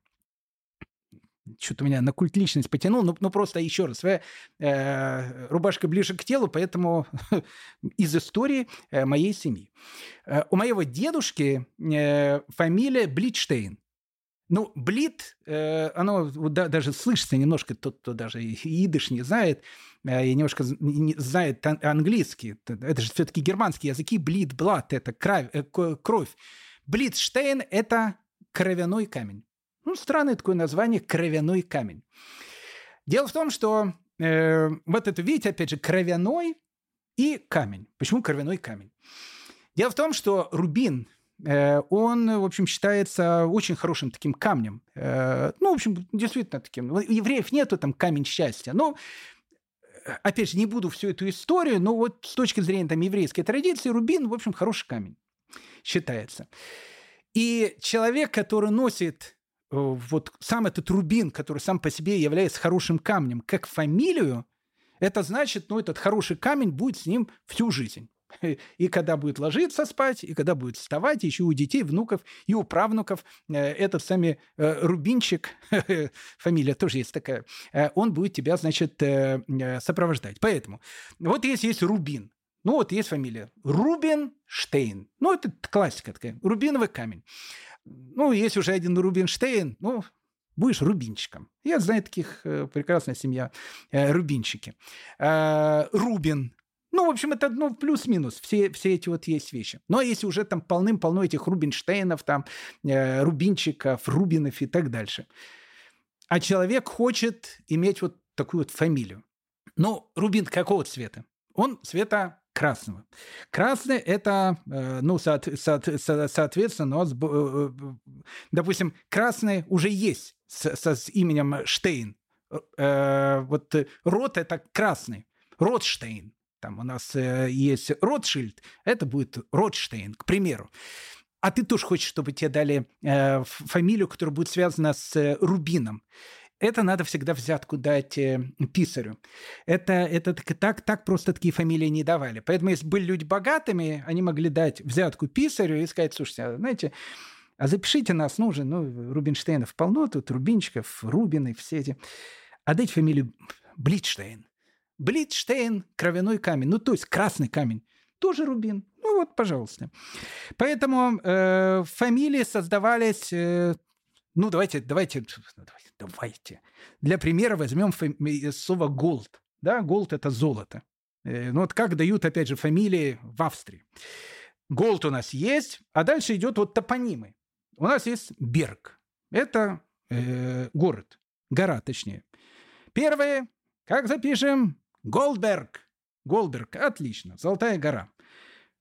что-то меня на культ личность потянул, ну, ну просто еще раз, э, рубашка ближе к телу, поэтому (laughs) из истории э, моей семьи. Э, у моего дедушки э, фамилия Блитштейн. Ну, блит, э, оно да, даже слышится немножко, тот, кто даже идыш не знает, э, и немножко не знает английский. Это же все-таки германские языки. Блит, блат – это кровь. Э, кровь. Блитштейн – это кровяной камень. Ну, странное такое название – кровяной камень. Дело в том, что э, вот это, видите, опять же, кровяной и камень. Почему кровяной камень? Дело в том, что рубин – он, в общем, считается очень хорошим таким камнем. Э, ну, в общем, действительно таким. У евреев нету там камень счастья. Но э, опять же, не буду всю эту историю, но вот с точки зрения там, еврейской традиции, рубин, в общем, хороший камень считается. И человек, который носит вот сам этот рубин, который сам по себе является хорошим камнем, как фамилию, это значит, ну, этот хороший камень будет с ним всю жизнь. И когда будет ложиться спать, и когда будет вставать, еще у детей, внуков и у правнуков э, этот сами э, Рубинчик, (laughs) фамилия тоже есть такая, э, он будет тебя, значит, сопровождать. Поэтому вот если есть Рубин, ну вот есть фамилия Рубин Штейн. Ну это классика такая, рубиновый камень. Ну, есть уже один Рубинштейн, ну, будешь рубинчиком. Я знаю таких, прекрасная семья, рубинчики. Рубин, ну, в общем, это ну, плюс-минус. Все, все эти вот есть вещи. Но если уже там полным-полно этих Рубинштейнов, там, э, Рубинчиков, Рубинов и так дальше. А человек хочет иметь вот такую вот фамилию. Ну, Рубин какого цвета? Он цвета красного. Красный – это, э, ну, со, со, со, соответственно, у нас, э, допустим, красный уже есть с, со, с именем Штейн. Э, вот рот – это красный. Ротштейн. Там у нас э, есть Ротшильд, это будет Ротштейн, к примеру. А ты тоже хочешь, чтобы тебе дали э, фамилию, которая будет связана с э, Рубином. Это надо всегда взятку дать э, писарю. Это, это так, так, так просто такие фамилии не давали. Поэтому, если были люди богатыми, они могли дать взятку писарю и сказать, слушайте, а, знаете, а запишите нас, ну уже, ну, Рубинштейнов полно, тут Рубинчиков, Рубины, все эти. А дайте фамилию Блитштейн. Блитштейн – кровяной камень, ну то есть красный камень, тоже рубин. Ну вот, пожалуйста. Поэтому э, фамилии создавались, э, ну давайте, давайте, давайте, давайте. Для примера возьмем фами- слово gold. Да, gold – это золото. Э, ну вот как дают, опять же, фамилии в Австрии. Голд у нас есть, а дальше идет вот топонимы. У нас есть Берг. Это э, город, гора точнее. Первое, как запишем, Голдберг. Голдберг, отлично, Золотая гора.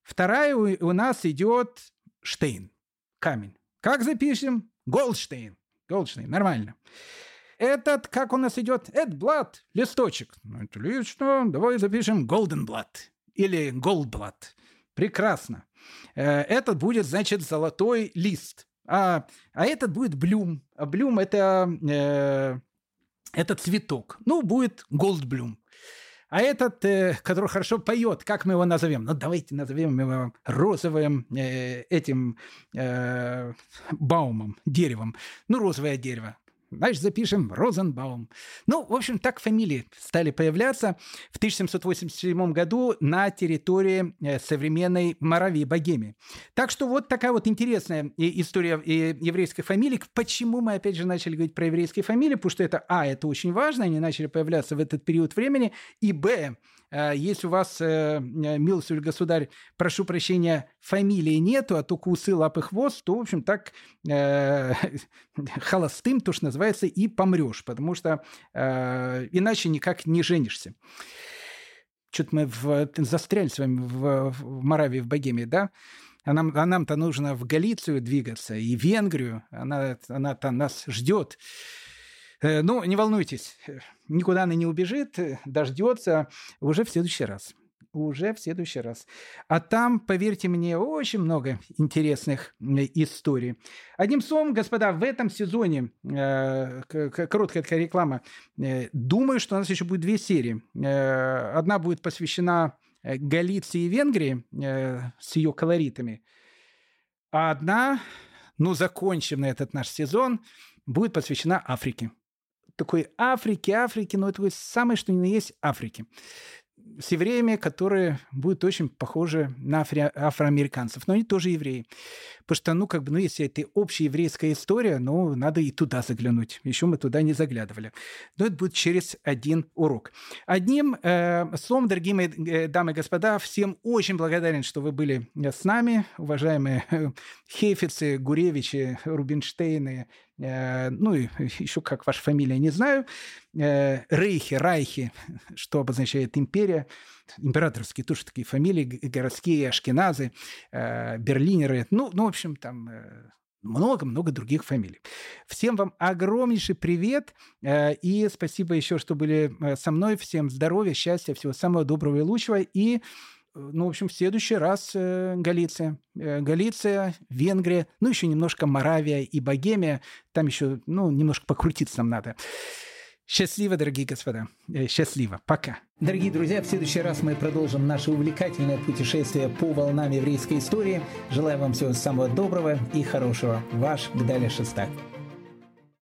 Вторая у, у нас идет Штейн, камень. Как запишем? Голдштейн. Голдштейн, нормально. Этот, как у нас идет? Эдблат, листочек. Ну, отлично, давай запишем Голденблат или Голдблат. Прекрасно. Э, этот будет, значит, золотой лист. А, а этот будет блюм. А блюм это, э, это цветок. Ну, будет голдблюм. А этот, э, который хорошо поет, как мы его назовем? Ну, давайте назовем его розовым э, этим э, баумом, деревом. Ну, розовое дерево. Значит, запишем Розенбаум. Ну, в общем, так фамилии стали появляться в 1787 году на территории э, современной Моравии, Богемии. Так что вот такая вот интересная история еврейской фамилии. Почему мы, опять же, начали говорить про еврейские фамилии? Потому что это, а, это очень важно, они начали появляться в этот период времени, и, б, если у вас, э, милостивый государь, прошу прощения, фамилии нету, а только усы, лапы, хвост, то, в общем, так э, (laughs) холостым, то, что называется, и помрешь, потому что э, иначе никак не женишься. Что-то мы в, застряли с вами в, в Моравии, в Богемии, да? А, нам, а нам-то нужно в Галицию двигаться и в Венгрию. Она, она-то нас ждет. Э, ну, не волнуйтесь, э, никуда она не убежит, э, дождется уже в следующий раз уже в следующий раз. А там, поверьте мне, очень много интересных историй. Одним словом, господа, в этом сезоне, э, короткая такая реклама, э, думаю, что у нас еще будет две серии. Э, одна будет посвящена Галиции и Венгрии э, с ее колоритами, а одна, ну, закончим на этот наш сезон, будет посвящена Африке такой Африки, Африки, но это самое, что ни на есть Африки с евреями, которые будут очень похожи на афри- афроамериканцев, но они тоже евреи. Потому что, ну, как бы, ну, если это общая еврейская история, ну, надо и туда заглянуть. Еще мы туда не заглядывали. Но это будет через один урок. Одним э, словом, дорогие мои э, дамы и господа, всем очень благодарен, что вы были с нами, уважаемые э, Хейфицы, Гуревичи, Рубинштейны, ну, и (laughs) еще как ваша фамилия, не знаю, э, Рейхи, Райхи, (laughs) что обозначает империя, императорские тоже такие фамилии, городские, ашкеназы, э, берлинеры, ну, ну, в общем, там э, много-много других фамилий. Всем вам огромнейший привет э, и спасибо еще, что были э, со мной. Всем здоровья, счастья, всего самого доброго и лучшего. И, ну, в общем, в следующий раз Галиция. Галиция, Венгрия, ну, еще немножко Моравия и Богемия. Там еще, ну, немножко покрутиться нам надо. Счастливо, дорогие господа. Э, счастливо. Пока. Дорогие друзья, в следующий раз мы продолжим наше увлекательное путешествие по волнам еврейской истории. Желаю вам всего самого доброго и хорошего. Ваш Гдаля Шестак.